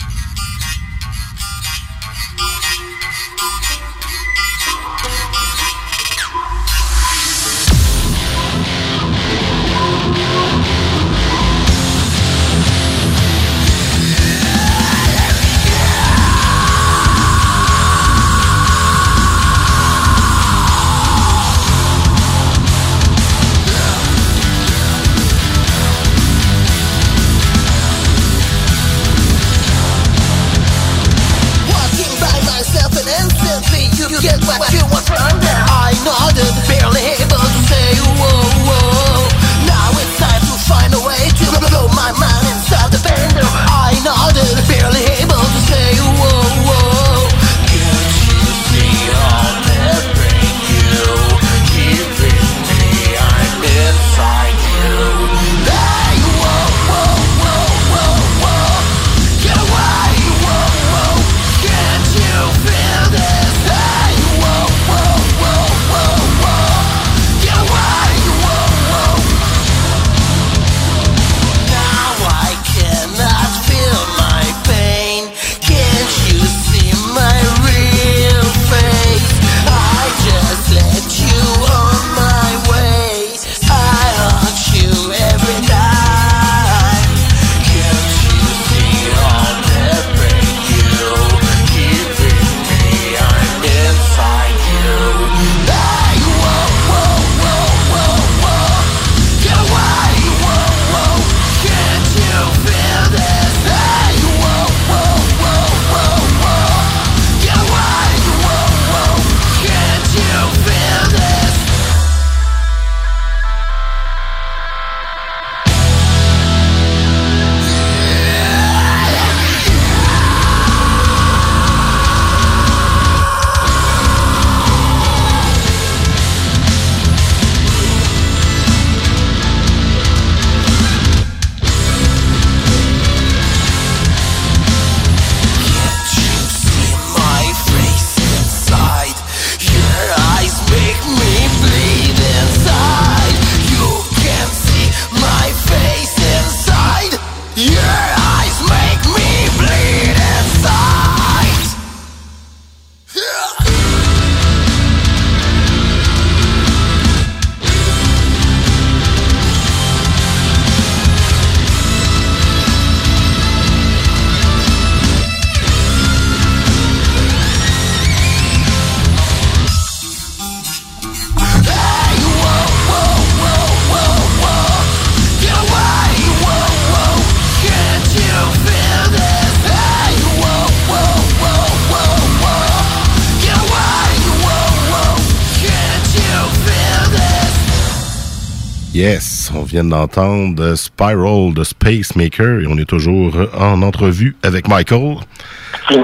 Vient d'entendre euh, Spiral de Space Maker et on est toujours euh, en entrevue avec Michael.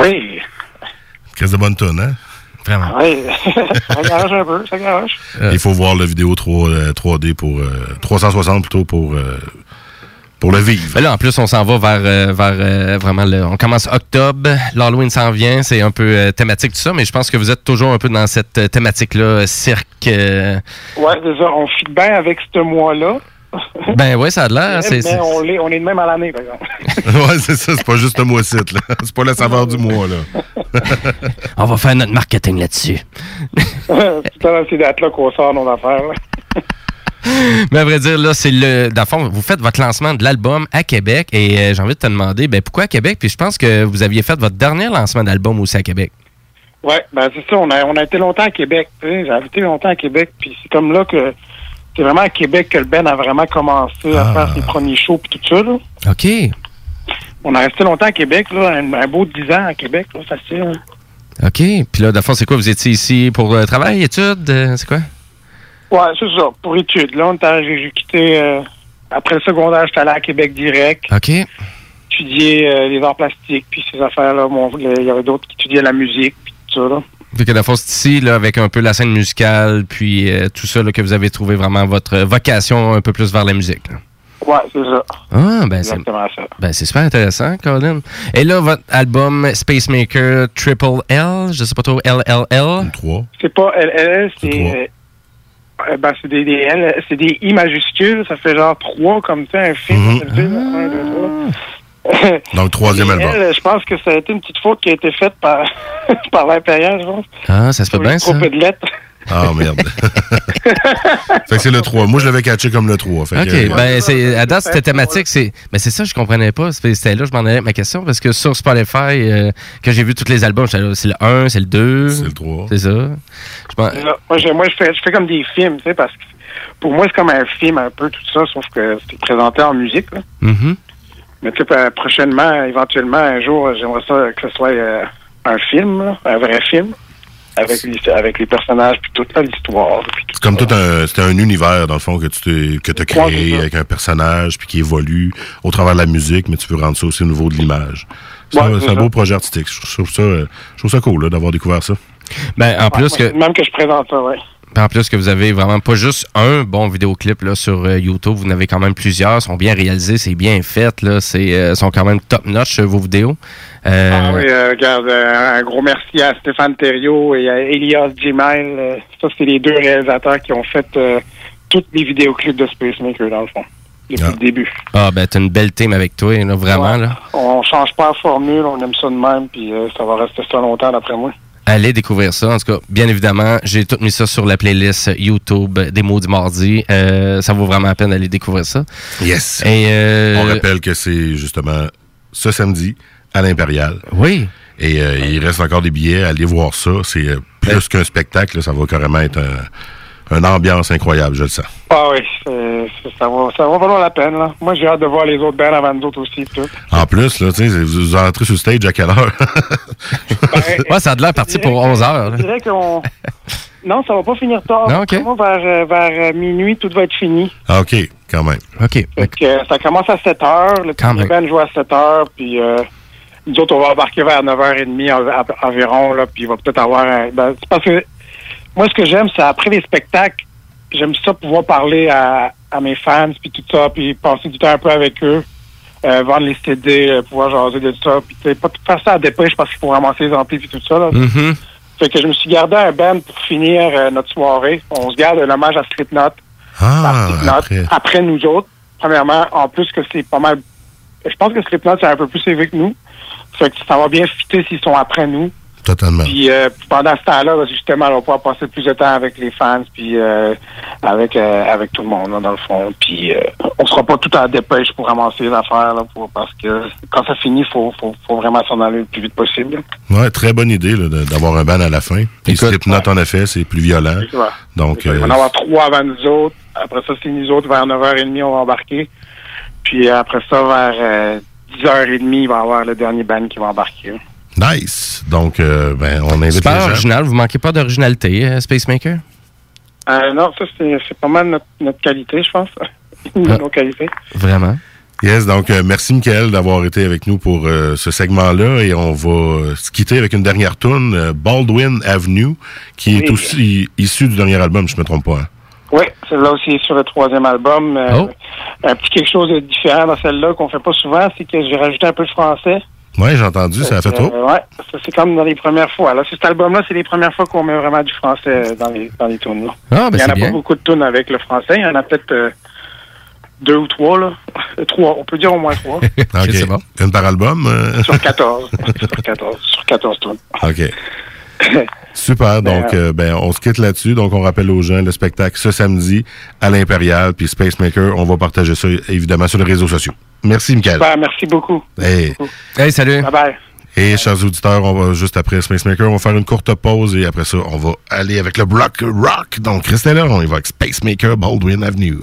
Oui. Qu'est-ce de bonne tonne, hein? Vraiment. Oui, ça garage un peu, ça garage. Il faut voir la vidéo 3, euh, 3D pour euh, 360 plutôt pour euh, pour le vivre. Là, en plus, on s'en va vers, euh, vers euh, vraiment le. On commence octobre, l'Halloween s'en vient, c'est un peu euh, thématique tout ça, mais je pense que vous êtes toujours un peu dans cette euh, thématique-là, euh, cirque. euh, Ouais, ça, on fit bien avec ce mois-là. ben ouais, ça a l'air. mais c'est- c'est- on, l'est- on est de même à l'année, par exemple. ouais, c'est ça, c'est pas juste un mois-ci, là. C'est pas la saveur du mois, là. on va faire notre marketing là-dessus. c'est dans ces dates-là qu'on sort nos affaires. là. Mais à vrai dire, là, c'est le. Dans le fond, vous faites votre lancement de l'album à Québec et euh, j'ai envie de te demander, ben pourquoi à Québec? Puis je pense que vous aviez fait votre dernier lancement d'album aussi à Québec. Ouais, ben c'est ça, on a, on a été longtemps à Québec. J'ai habité longtemps à Québec, puis c'est comme là que c'est vraiment à Québec que le Ben a vraiment commencé à faire ses premiers shows puis tout ça. Là. OK. On a resté longtemps à Québec, là, un, un beau 10 ans à Québec, là, facile. OK. Puis là, fond, c'est quoi? Vous étiez ici pour euh, travail, études? euh, c'est quoi? Ouais, c'est ça, pour études. Là, j'ai quitté, euh, après le secondaire, j'étais allé à Québec direct, OK. étudier les arts plastiques, puis ces affaires-là. Bon, il y avait d'autres qui étudiaient la musique, puis tout ça, là. Fait que dans le fond, c'est ici, là, avec un peu la scène musicale, puis euh, tout ça, là, que vous avez trouvé vraiment votre vocation un peu plus vers la musique. là. Ouais, c'est ça. Ah, ben c'est Exactement ça. ben, c'est super intéressant, Colin. Et là, votre album Space Maker Triple L, je sais pas trop, LLL. 3. C'est pas LL, c'est. euh, euh, ben, c'est des, des L, c'est des I majuscules, ça fait genre trois comme ça, un film. veut dire, un, deux, trois. Donc, troisième album. Je pense que ça a été une petite faute qui a été faite par, par l'Impérial, je pense. Ah, ça se peut bien, ça. Trop peu de lettres. Ah, merde. fait que c'est le 3. Moi, je l'avais catché comme le 3. Fait OK, que, ben c'est à date c'était thématique, c'est mais c'est ça je comprenais pas, C'était- là je m'en allais avec ma question parce que sur Spotify euh, que j'ai vu tous les albums, j'étais là, c'est le 1, c'est le 2, c'est le 3. C'est ça. Je pense- Là, moi, je, moi je, fais, je fais comme des films, tu sais, parce que pour moi, c'est comme un film un peu, tout ça, sauf que c'est présenté en musique. Là. Mhm. Mais tu sais, prochainement, éventuellement, un jour, j'aimerais ça que ce soit euh, un film, là, un vrai film, avec, les, avec les personnages, puis toute l'histoire. C'est comme tout un, c'était un univers, dans le fond, que tu t'es, que c'est créé avec un personnage, puis qui évolue au travers de la musique, mais tu veux rendre ça aussi au niveau de l'image. C'est, Ouais, un, c'est c'est un ça. beau projet artistique. Je trouve ça, je trouve ça cool, là, d'avoir découvert ça. Ben en plus Ouais, que Même que je présente ça, ouais. En plus que vous avez vraiment pas juste un bon vidéoclip là, sur euh, YouTube, vous en avez quand même plusieurs, sont bien réalisés, c'est bien fait, là, c'est euh, sont quand même top notch euh, vos vidéos. Euh, Ah oui, regarde, un gros merci à Stéphane Thériault et à Elias Gmail. Ça, c'est les deux réalisateurs qui ont fait toutes les vidéoclips de Space Maker, dans le fond, depuis le début. Ah ben t'as une belle team avec toi, là, vraiment là. On change pas la formule, on aime ça de même, puis ça va rester ça longtemps, d'après moi. Allez découvrir ça. En tout cas, bien évidemment, j'ai tout mis ça sur la playlist YouTube des mots du mardi. Euh, ça vaut vraiment la peine d'aller découvrir ça. Yes. Et euh, On rappelle que c'est justement ce samedi à l'Impérial. Oui. Et euh, il reste encore des billets. Allez voir ça. C'est plus qu'un spectacle. Ça va carrément être un- une ambiance incroyable, je le sens. Ah oui, ça, va, ça va valoir la peine. Là. Moi, j'ai hâte de voir les autres bands avant nous autres aussi. Tout. En plus, là, tu sais, vous vous entrez sur le stage à quelle heure? ouais, ça a de l'air parti pour 11 heures. Je dirais qu'on... Non, ça va pas finir tard. Non, vers, euh, vers euh, minuit, tout va être fini. Ah, OK, quand même. OK. Fait que, euh, ça commence à 7 heures. Le Quand band joue à 7 heures. Puis euh, nous autres, on va embarquer vers 9h30 en- en- environ. Là, puis il va peut-être avoir un... ben, c'est parce que moi, ce que j'aime, c'est après les spectacles, j'aime ça pouvoir parler à, à mes fans, puis tout ça, puis passer du temps un peu avec eux, euh, vendre les CD, euh, pouvoir jaser de ça, puis pas tout faire ça à dépêche parce qu'il faut ramasser les amplis puis tout ça. Là. Mhm. Fait que je me suis gardé un band pour finir euh, notre soirée. On se garde un hommage à Slipknot. Ah, Slipknot, après. après nous autres. Premièrement, en plus que c'est pas mal... Je pense que Slipknot, c'est un peu plus élevé que nous. Fait que ça va bien fitter s'ils sont après nous. Totalement. Puis euh, pendant ce temps-là, là, justement, on va pouvoir passer plus de temps avec les fans, puis euh, avec euh, avec tout le monde, là, dans le fond. Puis euh, on sera pas tout à la dépêche pour ramasser les affaires, là, pour, parce que quand ça finit, faut, faut, faut vraiment s'en aller le plus vite possible. Ouais, très bonne idée d'avoir un ban à la fin. Puis Slipknot, en effet, c'est plus violent. Ouais. Donc, Il va en avoir trois avant nous autres. Après ça, c'est nous autres, vers 9h30, on va embarquer. Puis après ça, vers euh, 10h30, il va y avoir le dernier band qui va embarquer. Nice. Donc, euh, ben, on invite Super les gens. original, vous manquez pas d'originalité, euh, Space Maker? Euh, non, ça, c'est pas mal notre, notre qualité, je pense. De nos qualités. Vraiment. Yes, donc euh, merci Michael d'avoir été avec nous pour euh, ce segment-là et on va se quitter avec une dernière tune, euh, Baldwin Avenue, qui est aussi issue du dernier album, je me trompe pas. hein. Oui, celle-là aussi est sur le troisième album. Euh, Oh. Un petit quelque chose de différent dans celle-là qu'on fait pas souvent, c'est que j'ai rajouté un peu de français. Ouais, j'ai entendu, ça a fait trop. Euh, ouais, ça, c'est comme dans les premières fois. Là, cet album-là, c'est les premières fois qu'on met vraiment du français euh, dans les dans les tunes. là. Ah, ben Il y en a bien. pas beaucoup de tunes avec le français. Il y en a peut-être euh, deux ou trois là. Euh, Trois, on peut dire au moins trois. OK. Une par album? euh? sur 14. sur 14. Sur 14 tunes. OK. Super, donc euh, ben, on se quitte là-dessus. Donc on rappelle aux gens le spectacle ce samedi à l'Impérial, puis Spacemaker, on va partager ça évidemment sur les réseaux sociaux. Merci Michael. Super, merci beaucoup. Hey. Hey, salut. Bye bye. Et chers auditeurs, on va juste après Spacemaker, on va faire une courte pause et après ça, on va aller avec le bloc rock. Donc restez là, on y va avec Spacemaker Baldwin Avenue.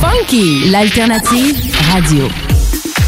Funky, l'alternative radio.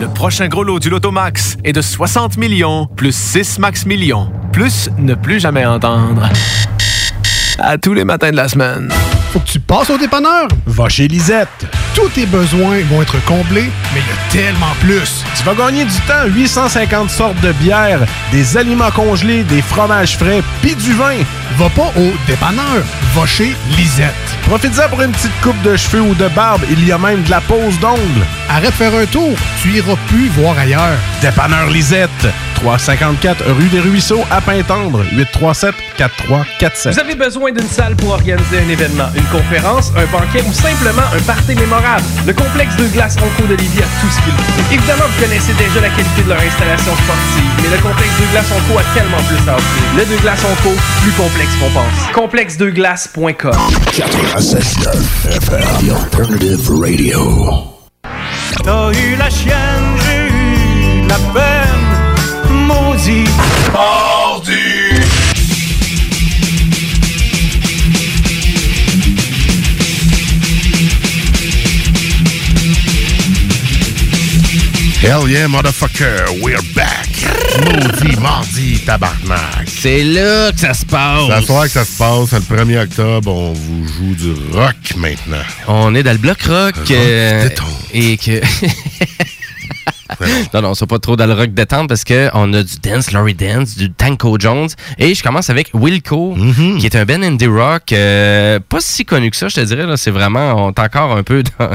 Le prochain gros lot du Lotomax est de 60 millions plus 6 max millions. Plus ne plus jamais entendre. À tous les matins de la semaine. Faut que tu passes au dépanneur. Va chez Lisette. Tous tes besoins vont être comblés, mais il y a tellement plus. Tu vas gagner du temps, 850 sortes de bières, des aliments congelés, des fromages frais, puis du vin. Va pas au dépanneur, va chez Lisette. Profites-en pour une petite coupe de cheveux ou de barbe, il y a même de la pose d'ongles. Arrête de faire un tour, tu iras plus voir ailleurs. Dépanneur Lisette, 354 rue des Ruisseaux à Pintendre, 837 4347. Vous avez besoin d'une salle pour organiser un événement, une conférence, un banquet ou simplement un party mémorable? Le complexe de glace Onco d'Olivier a tout ce qu'il faut. Évidemment, vous connaissez déjà la qualité de leur installation sportive, mais le complexe de glace Onco a tellement plus à offrir. Le de glace Onco, plus complexe qu'on pense. Complexedeglace.com 96.9 FM, The Alternative Radio. T'as eu la chienne, j'ai eu la peine. Maudit. Mardi. Hell yeah, motherfucker, we're back. Maudit mardi, tabarnak. C'est là que ça se passe. C'est soir que ça se passe. Le 1er octobre, on vous joue du rock maintenant. On est dans le bloc rock. Euh. Et que. non, non, c'est pas trop dans le rock détente parce qu'on a du Dance, Laurie Dance, du Tanko Jones. Et je commence avec Wilco, Mm-hmm. qui est un band indie rock euh, pas si connu que ça, je te dirais. C'est vraiment, on est encore un peu dans-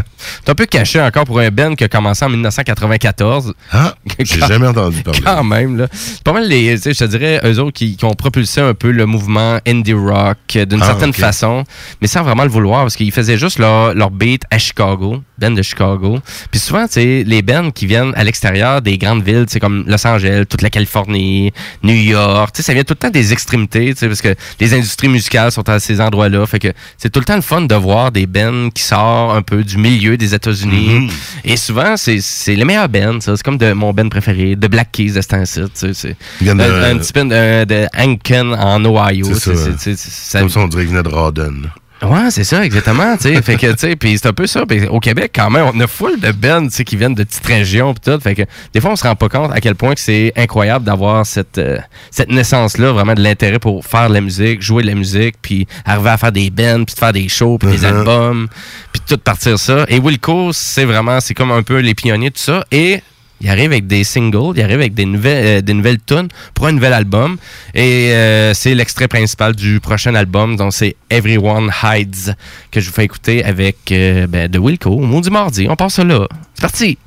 un peu caché encore pour un band qui a commencé en 1994. Ah, j'ai jamais entendu parler. Quand même, là. C'est pas mal les, je te dirais, eux autres qui, qui ont propulsé un peu le mouvement indie rock euh, d'une Ah, certaine façon, mais sans vraiment le vouloir, parce qu'ils faisaient juste leur, leur beat à Chicago, band de Chicago. Puis souvent, tu sais, les bands qui viennent à l'extérieur des grandes villes, sais, comme Los Angeles, toute la Californie, New York, tu sais, ça vient tout le temps des extrémités, tu sais, parce que les industries musicales sont à ces endroits-là. Fait que c'est tout le temps le fun de voir des bands qui sortent un peu du milieu des États-Unis. Mhm. Et souvent, c'est c'est les meilleurs bands, ça. C'est comme de mon band préféré, de Black Keys de ce temps-ci, tu sais. c'est- de- un, un petit band de, de Hankin en Ohio. C'est ça. c'est- c'est- ça- Comme ça, on dirait qu'il venait de Rawdon. Ouais, c'est ça, exactement. fait que, tu sais, puis c'est un peu ça. Puis au Québec, quand même, on a full de bands, tu sais, qui viennent de petites régions, pis tout. Fait que des fois, on se rend pas compte à quel point que c'est incroyable d'avoir cette euh, cette naissance-là, vraiment de l'intérêt pour faire de la musique, jouer de la musique, puis arriver à faire des bands, puis de faire des shows, puis des Mhm. albums, puis tout partir ça. Et Wilco, c'est vraiment, c'est comme un peu les pionniers de tout ça. Et il arrive avec des singles, il arrive avec des nouvelles, euh, des nouvelles tunes pour un nouvel album. Et euh, c'est l'extrait principal du prochain album. Donc, c'est Everyone Hides que je vous fais écouter avec euh, ben, de Wilco, du mardi. On passe là. C'est parti!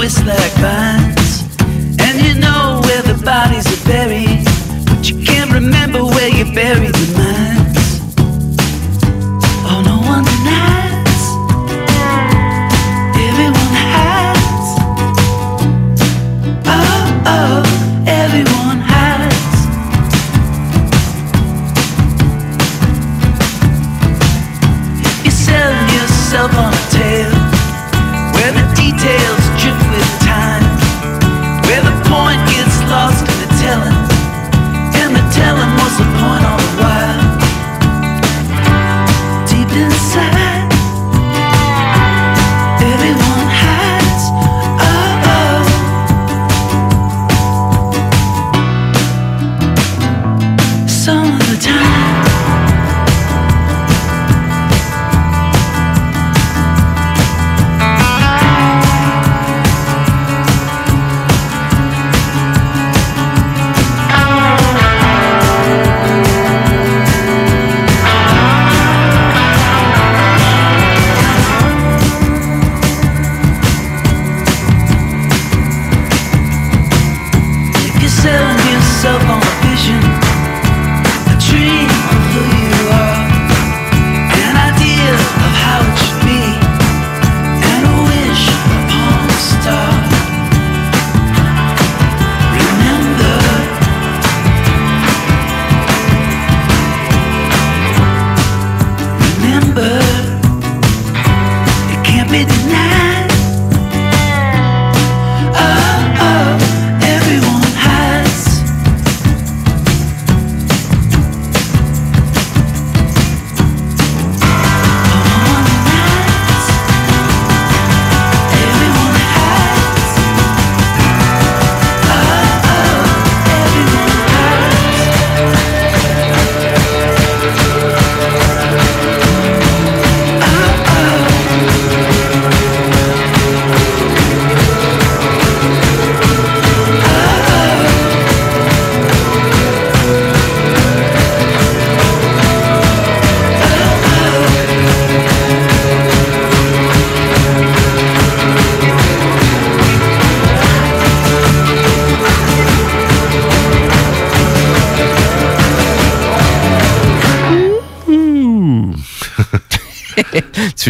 Twist like vines,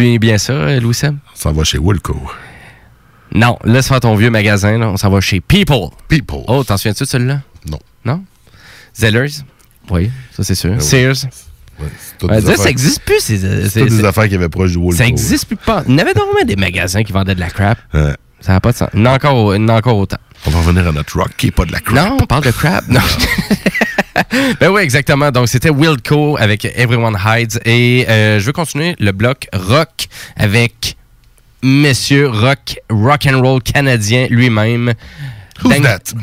es bien ça, euh, Louis Sam? On s'en va chez Wilco. Non, laisse faire ton vieux magasin. Là. On s'en va chez People. People. Oh, t'en souviens-tu de celui-là? Non. Non? Zellers? Oui, ça c'est sûr. oui. Sears? Ouais, dire, ça existe plus. C'est C'est c'est- toutes des affaires qui avaient proche du Wilco. Ça existe plus pas. Il y avait normalement des magasins qui vendaient de la crap. Ouais. Ça n'a pas de sens. Il y en a encore, au- il y en a encore autant. On va revenir à notre rock qui est pas de la crap. Non, on parle de crap. Non. ben oui, exactement. Donc, c'était Wildco avec Everyone Hides. Et euh, je veux continuer le bloc rock avec Monsieur Rock, rock and roll canadien lui-même.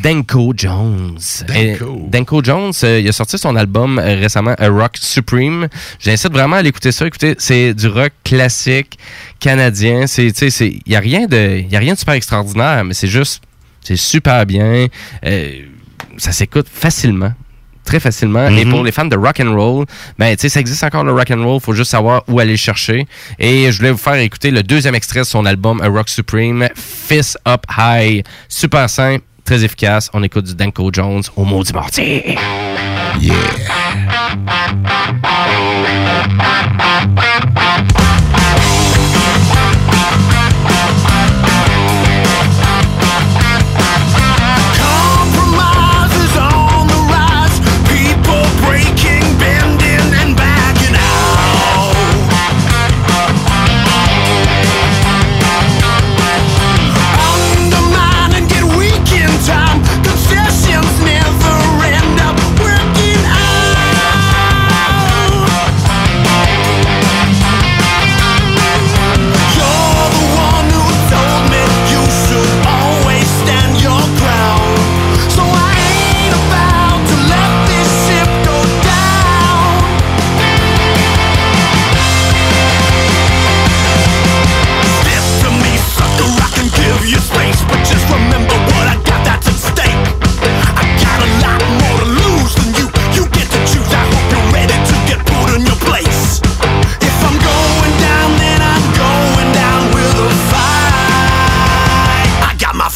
Danko Jones. Danko. Et Danko Jones, euh, il a sorti son album euh, récemment, A Rock Supreme. J'incite vraiment à l'écouter ça. Écoutez, c'est du rock classique canadien. C'est, il y a rien de, y a rien de super extraordinaire, mais c'est juste, c'est super bien. Euh, ça s'écoute facilement. Très facilement. Et Mhm. pour les fans de rock and roll, ben tu sais, ça existe encore le rock and roll. Faut juste savoir où aller le chercher. Et je voulais vous faire écouter le deuxième extrait de son album A Rock Supreme, Fist Up High. Super simple, très efficace. On écoute du Danko Jones au mot du mortier. Compromises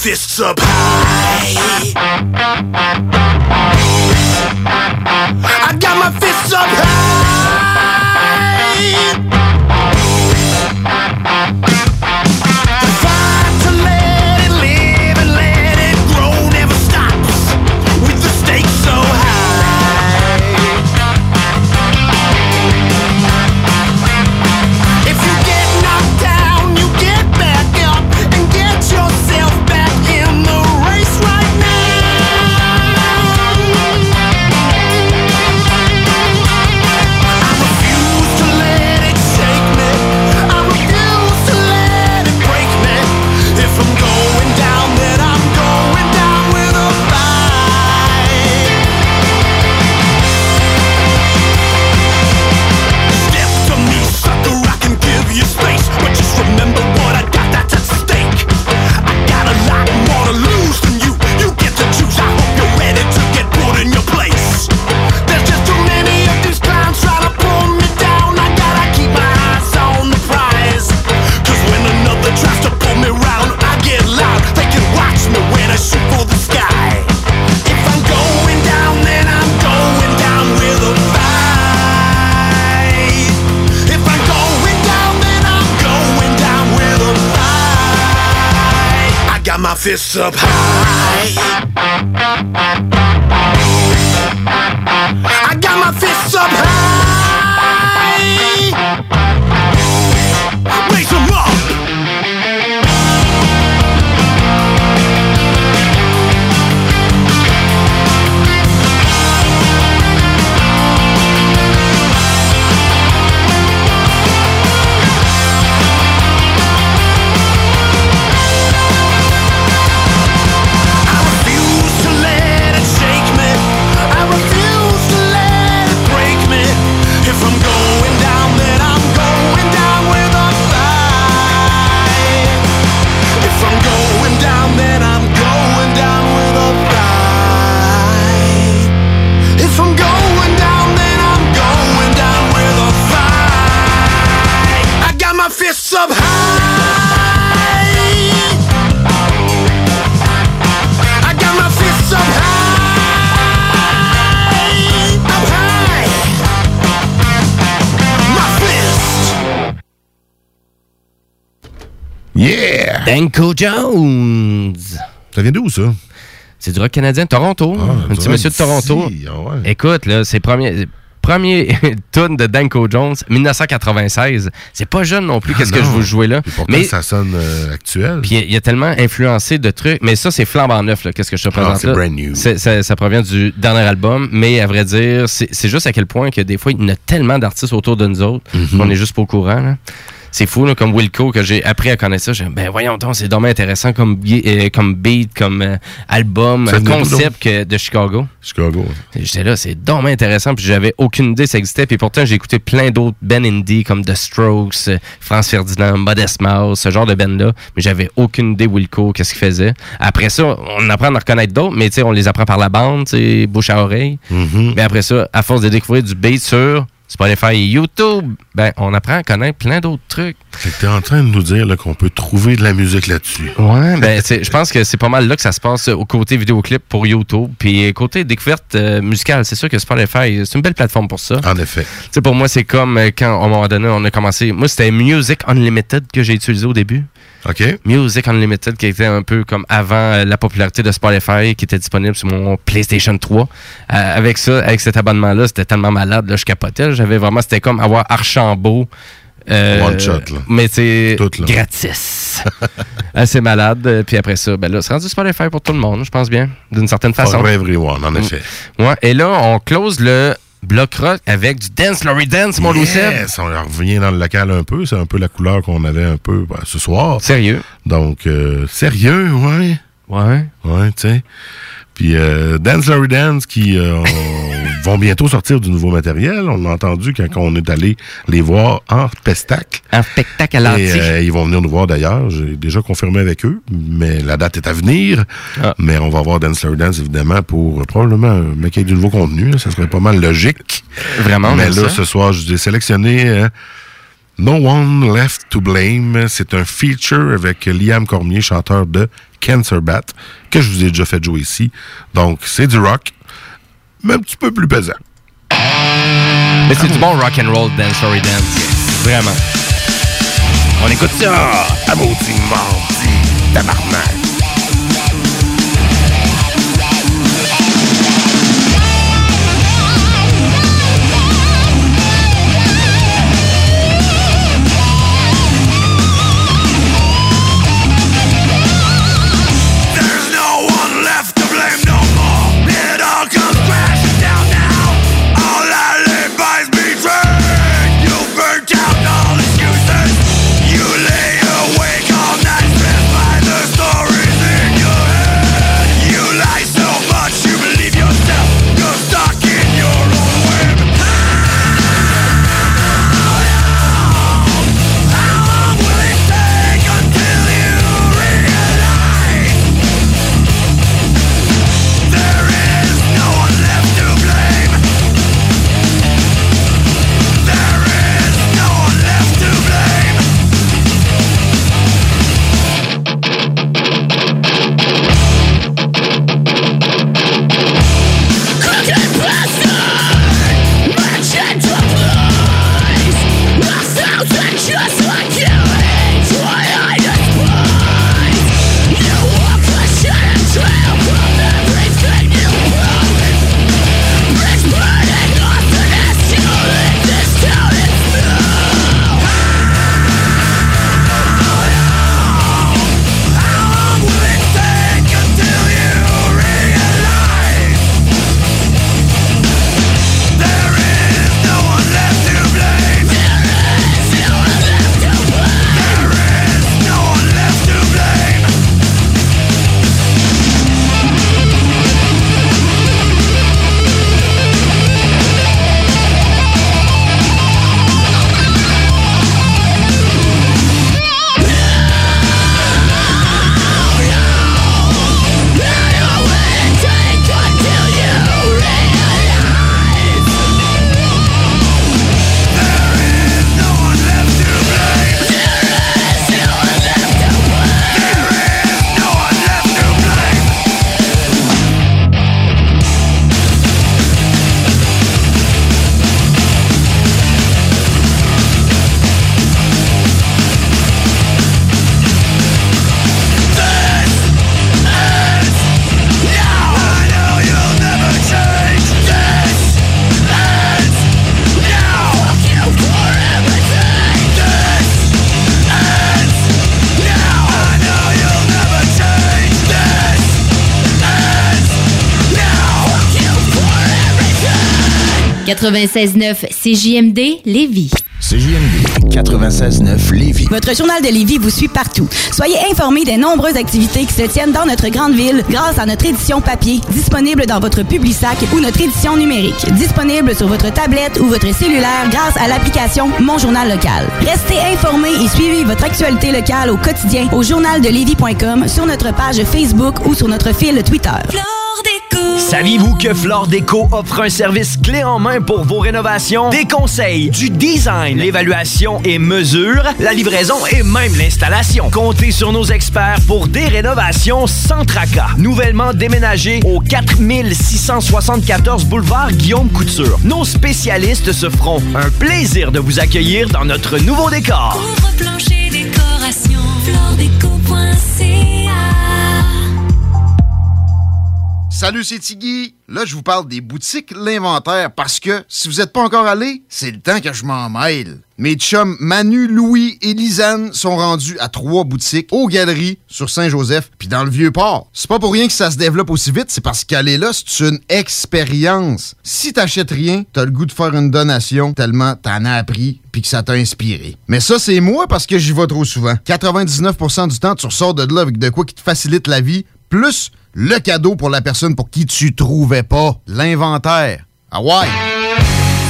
fists up high. Fists up high. Danko Jones. Ça vient d'où, ça? C'est du rock canadien Toronto. un du petit monsieur de Toronto. ah ouais. Écoute, là, c'est premier. Premier tune de Danko Jones, 1996. C'est pas jeune non plus, Ah qu'est-ce que je vous jouer là. Pourtant, ça sonne euh, actuel. Puis il y a tellement influencé de trucs. Mais ça, c'est flambant neuf, là. Qu'est-ce que je te présente Ah, c'est là? brand new. C'est- Ça, ça provient du dernier album. Mais à vrai dire, c'est juste à quel point que des fois, il y en a tellement d'artistes autour de nous autres Mhm. qu'on est juste pas au courant, là. C'est fou, là, comme Wilco, que j'ai appris à connaître ça. J'ai ben voyons donc, c'est dommage intéressant comme, euh, comme beat, comme euh, album, Ça euh, concept que de Chicago. Chicago. J'étais là, c'est dommage intéressant, puis j'avais aucune idée que ça existait. Puis pourtant, j'ai écouté plein d'autres bands indie comme The Strokes, France Ferdinand, Modest Mouse, ce genre de bands-là. Mais j'avais aucune idée Wilco, qu'est-ce qu'il faisait. Après ça, on apprend à reconnaître d'autres, mais tu sais, on les apprend par la bande, tu sais, bouche à oreille. Mm-hmm. Mais après ça, à force de découvrir du beat sur Spotify et YouTube, ben, on apprend à connaître plein d'autres trucs. Que t'es en train de nous dire qu'on peut trouver de la musique là-dessus. Ouais, ben, je pense que c'est pas mal là que ça se passe euh, au côté vidéoclip pour YouTube. Puis euh, côté découverte euh, musicale, c'est sûr que Spotify, c'est une belle plateforme pour ça. En effet. Tu sais, pour moi, c'est comme quand, à un moment donné, on a commencé. Moi, c'était Music Unlimited que j'ai utilisé au début. OK. Music Unlimited, qui était un peu comme avant euh, la popularité de Spotify, qui était disponible sur mon PlayStation 3. Euh, avec ça, avec cet abonnement-là, c'était tellement malade, là, je capotais. J'avais vraiment, c'était comme avoir Archambault. euh, One shot, là. Mais c'est gratis. Assez malade. Puis après ça, ben là, c'est rendu Spotify pour tout le monde, je pense bien, d'une certaine façon. For everyone, en effet. Ouais, et là, on close le bloc rock avec du Dance Laurie Dance, mon. Yes, on revient dans le local un peu. C'est un peu la couleur qu'on avait un peu ben, ce soir. Sérieux? Donc, euh, sérieux, ouais. Ouais. Ouais, tu sais. Puis euh, Dance Larry Dance qui euh, vont bientôt sortir du nouveau matériel. On a entendu quand on est allé les voir en spectacle. En spectacle à l'antique. Euh, ils vont venir nous voir d'ailleurs. J'ai déjà confirmé avec eux, mais la date est à venir. Ah. Mais on va voir Dance Larry Dance évidemment pour probablement euh, mais qu'il y ait du nouveau contenu. là. ça serait pas mal logique. Vraiment, Mais là, ça. ce soir, je vous ai sélectionné euh, No One Left to Blame. C'est un feature avec Liam Cormier, chanteur de Cancer Bat, que je vous ai déjà fait jouer ici. Donc, c'est du rock, mais un petit peu plus pesant. Mais c'est du bon rock and roll Dance Laurie Dance. Vraiment. On écoute ça! À maudit mardi, tabarnak! 96.9 CJMD Lévis. CJMD 96.9 Lévis. Votre journal de Lévis vous suit partout. Soyez informés des nombreuses activités qui se tiennent dans notre grande ville grâce à notre édition papier, disponible dans votre Publisac ou notre édition numérique, disponible sur votre tablette ou votre cellulaire grâce à l'application Mon Journal Local. Restez informés et suivez votre actualité locale au quotidien au journaldelévis.com, sur notre page Facebook ou sur notre fil Twitter. Saviez-vous que Flore Déco offre un service clé en main pour vos rénovations? Des conseils, du design, l'évaluation et mesure, la livraison et même l'installation. Comptez sur nos experts pour des rénovations sans tracas. Nouvellement déménagé au 4674 boulevard Guillaume Couture. Nos spécialistes se feront un plaisir de vous accueillir dans notre nouveau décor. Plancher décoration, Salut, c'est Tiggy. Là, je vous parle des boutiques L'Inventaire parce que si vous n'êtes pas encore allé, c'est le temps que je m'en mêle. Mes chums Manu, Louis et Lisanne sont rendus à trois boutiques aux Galeries sur Saint-Joseph puis dans le Vieux-Port. C'est pas pour rien que ça se développe aussi vite, c'est parce qu'aller là, c'est une expérience. Si t'achètes rien, t'as le goût de faire une donation tellement t'en as appris puis que ça t'a inspiré. Mais ça, c'est moi parce que j'y vais trop souvent. 99% du temps, tu ressors de là avec de quoi qui te facilite la vie, plus le cadeau pour la personne pour qui tu trouvais pas l'inventaire. Ah ouais!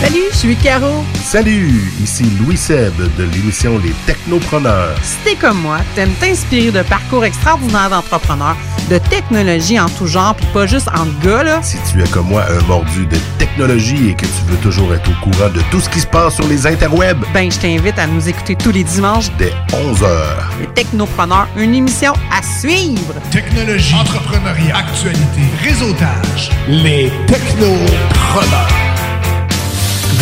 Salut, je suis Caro. Salut, ici Louis Seb de l'émission Les Technopreneurs. Si t'es comme moi, t'aimes t'inspirer de parcours extraordinaires d'entrepreneurs, de technologie en tout genre, puis pas juste entre gars, là? Si tu es comme moi un mordu de technologie et que tu veux toujours être au courant de tout ce qui se passe sur les interwebs, Ben, je t'invite à nous écouter tous les dimanches. dès 11h. Les Technopreneurs, une émission à suivre. Technologie, entrepreneuriat, actualité, réseautage. Les technopreneurs.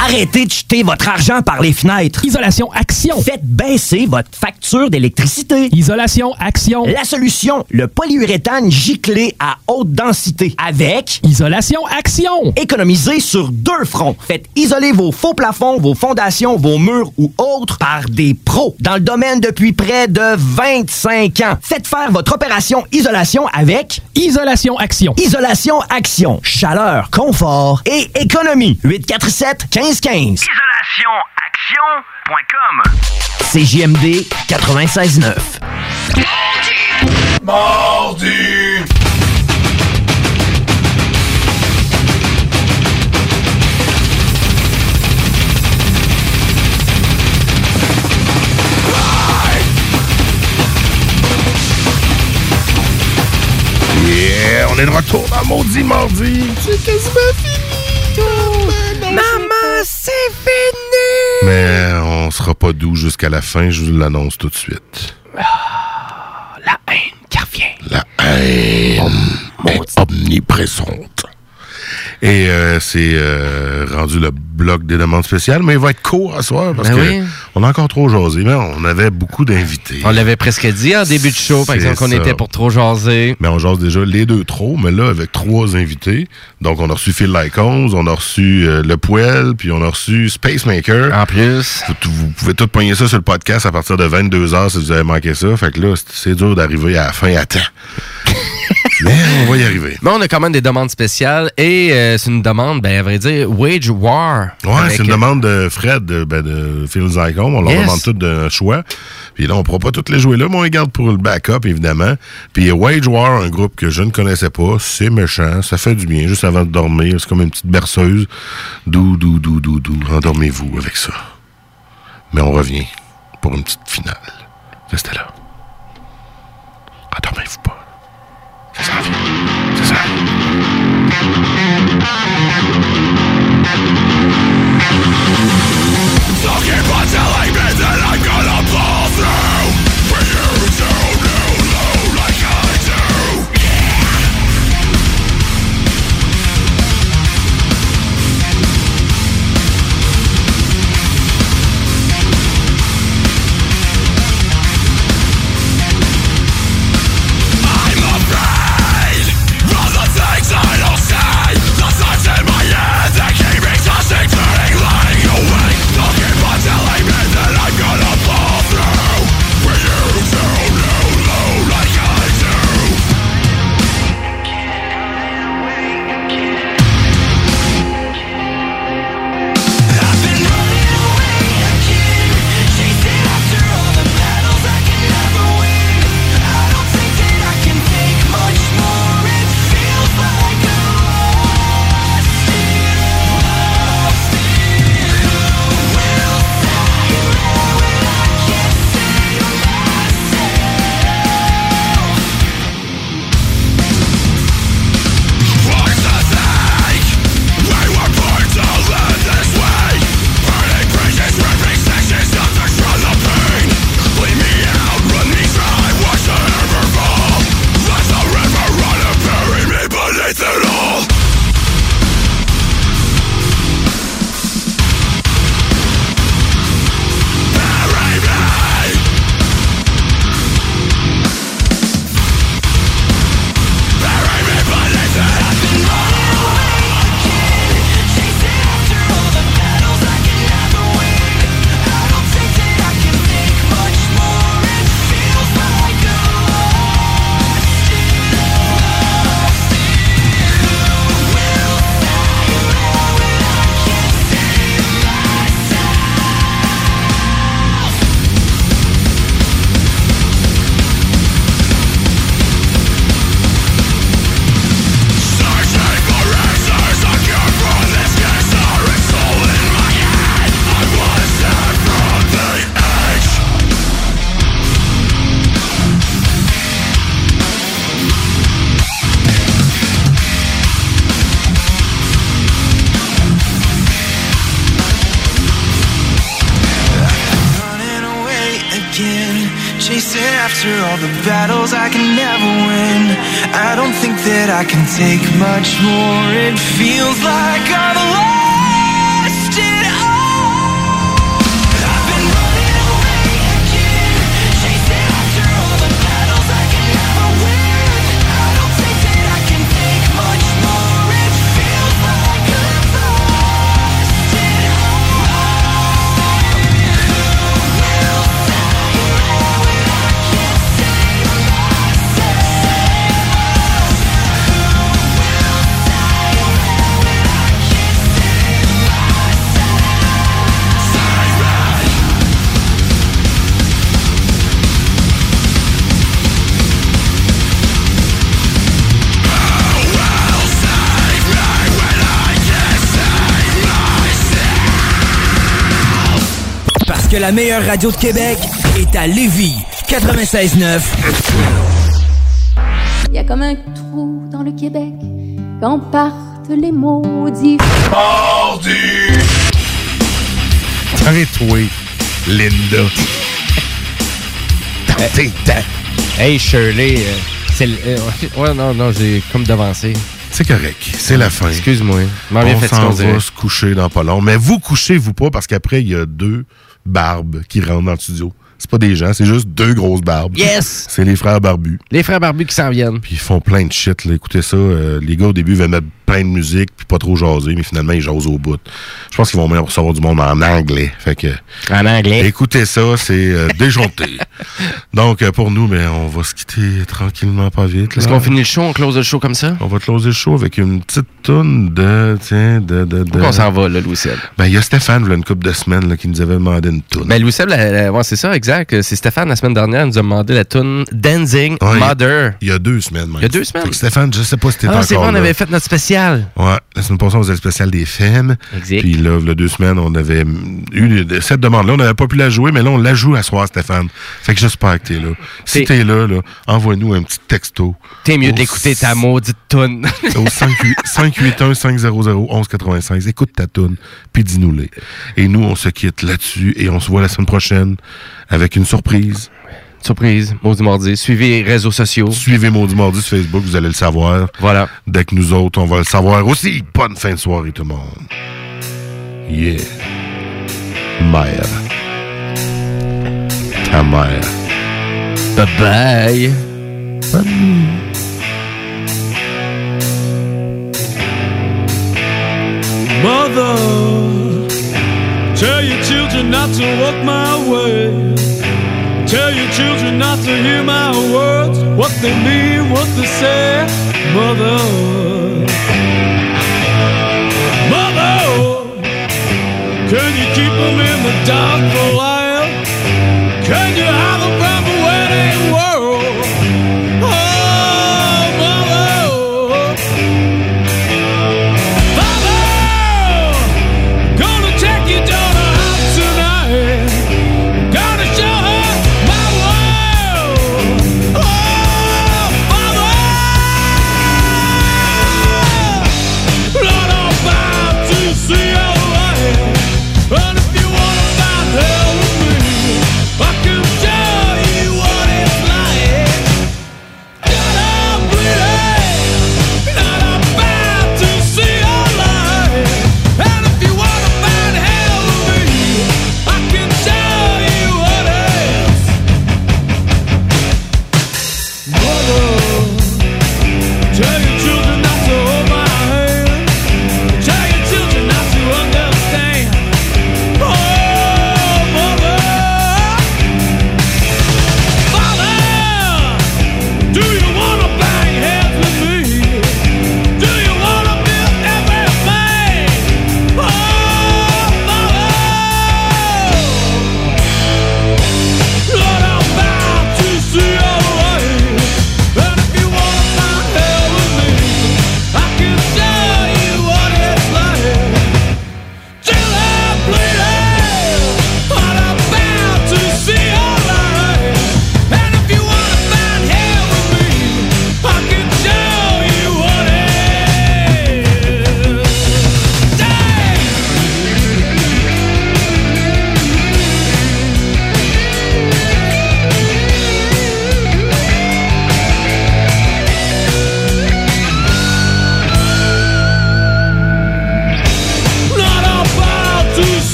Arrêtez de jeter votre argent par les fenêtres. Isolation Action. Faites baisser votre facture d'électricité. Isolation Action. La solution, le polyuréthane giclé à haute densité avec Isolation Action. Économisez sur deux fronts. Faites isoler vos faux plafonds, vos fondations, vos murs ou autres par des pros dans le domaine depuis près de 25 ans. Faites faire votre opération isolation avec Isolation Action. Isolation Action. Chaleur, confort et économie. 847 1515. IsolationAction.com CJMD 96.9. Mardi! Yeah, on est de retour dans Maudit Mardi. C'est quasiment fini. Maman, c'est fini! Mais on sera pas doux jusqu'à la fin, je vous l'annonce tout de suite. La haine qui revient. La haine est omniprésente. Et euh, c'est euh, rendu le bloc des demandes spéciales, mais il va être court à soir parce Ben que oui. on a encore trop jasé, mais on avait beaucoup d'invités. On l'avait presque dit en début de show, par exemple, qu'on était pour trop jaser. Mais on jase déjà les deux trop, mais là, avec trois invités. Donc, on a reçu Phil Lycons, on a reçu euh, Le Poel, puis on a reçu Spacemaker. En plus. Vous, vous pouvez tout pogner ça sur le podcast à partir de 22h si vous avez manqué ça. Fait que là, c'est- c'est dur d'arriver à la fin à temps. Mais on va y arriver. Mais on a quand même des demandes spéciales et euh, c'est une demande, ben, à vrai dire, Wage War. Ouais, c'est une euh, demande de Fred, de, ben, de Phil Zycom. On leur Yes. demande tout d'un choix. Puis là, on pourra pas toutes les jouer là, mais on les garde pour le backup, évidemment. Puis Wage War, un groupe que je ne connaissais pas, c'est méchant, ça fait du bien, juste avant de dormir. C'est comme une petite berceuse. Dou, dou, dou, dou, dou. Endormez-vous avec ça. Mais on revient pour une petite finale. Restez là. Endormez-vous pas. Ça s'en after all the battles I can never win. I don't think that I can take much more. It feels like I'm lost la meilleure radio de Québec est à Lévis. 96.9. Il y a comme un trou dans le Québec quand partent les maudits. Arrête-toi, Linda. T'es Hey Shirley, euh, c'est le- euh, ouais non non j'ai comme devancé. C'est correct, c'est la fin. Excuse-moi. Je m'en viens On s'en va se coucher dans pas long. Mais vous couchez-vous pas parce qu'après, il y a deux barbes qui rentrent dans le studio. C'est pas des gens, c'est juste deux grosses barbes. Yes! C'est les frères barbus. Les frères barbus qui s'en viennent. Puis ils font plein de shit. Là. Écoutez ça, euh, les gars au début veulent mettre plein de musique puis pas trop jaser, mais finalement ils jasent au bout. Je pense qu'ils vont même recevoir du monde en anglais. Fait que en anglais. Écoutez ça, c'est euh, déjanté. Donc euh, pour nous, mais on va se quitter tranquillement, pas vite. Est-ce qu'on finit le show, on close le show comme ça? On va closer le show avec une petite toune de. Tiens, de. de, de... Qu'on s'en va, là, Louis Seb? Ben, il y a Stéphane, là, une couple de semaines, là, qui nous avait demandé une toune. Ben, Louis Seb, la- la- ouais, c'est ça, exact. C'est Stéphane, la semaine dernière, nous a demandé la tune Dancing Ouais, Mother. Il y a deux semaines, même. Il y a deux semaines? Stéphane, je sais pas si t'étais Ah, encore c'est vrai, on avait fait notre spécial. Ouais, la semaine passée, on faisait le spécial des femmes. Exact. Puis là, il y a deux semaines, on avait eu cette demande-là. On n'avait pas pu la jouer, mais là, on la joue à soir, Stéphane. Fait que j'espère que t'es là. Si T'es- là, là, envoie-nous un petit texto. T'es mieux d'écouter ta maudite tune. au 581-500-1196. Écoute ta toune, puis dis-nous-les. Et nous, on se quitte là-dessus et on se voit la semaine prochaine avec une surprise. Surprise, Maudit Mardi. Suivez les réseaux sociaux. Suivez Maudit Mardi sur Facebook, vous allez le savoir. Voilà. Dès que nous autres, on va le savoir aussi. Bonne fin de soirée, tout le monde. Yeah. Mère. Ta mère. Bye bye. Mother, tell your children not to walk my way. Tell your children not to hear my words, what they mean, what they say. Mother, Mother, can you keep them in the dark for a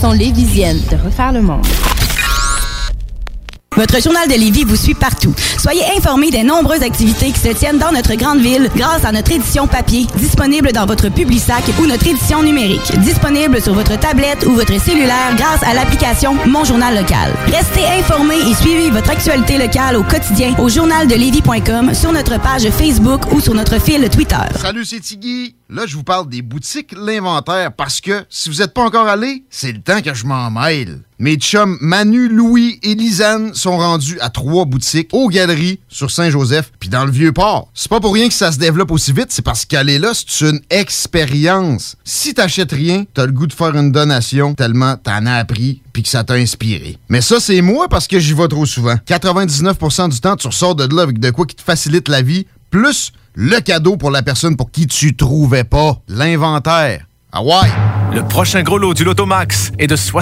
façon lévisienne de refaire le monde. Votre journal de Lévis vous suit partout. Soyez informés des nombreuses activités qui se tiennent dans notre grande ville grâce à notre édition papier, disponible dans votre Publisac ou notre édition numérique, disponible sur votre tablette ou votre cellulaire grâce à l'application Mon Journal Local. Restez informés et suivez votre actualité locale au quotidien au journaldelévis.com, sur notre page Facebook ou sur notre fil Twitter. Salut, c'est Tiggy. Je vous parle des boutiques L'Inventaire parce que si vous n'êtes pas encore allé, c'est le temps que je m'en mêle. Mes chums Manu, Louis et Lisanne sont rendus à trois boutiques aux Galeries sur Saint-Joseph puis dans le Vieux-Port. C'est pas pour rien que ça se développe aussi vite, c'est parce qu'aller là, c'est une expérience. Si t'achètes rien, t'as le goût de faire une donation tellement t'en as appris puis que ça t'a inspiré. Mais ça, c'est moi parce que j'y vais trop souvent. 99% du temps, tu ressors de là avec de quoi qui te facilite la vie, plus le cadeau pour la personne pour qui tu trouvais pas l'inventaire. Ah ouais! Le prochain gros lot du Loto Max est de 60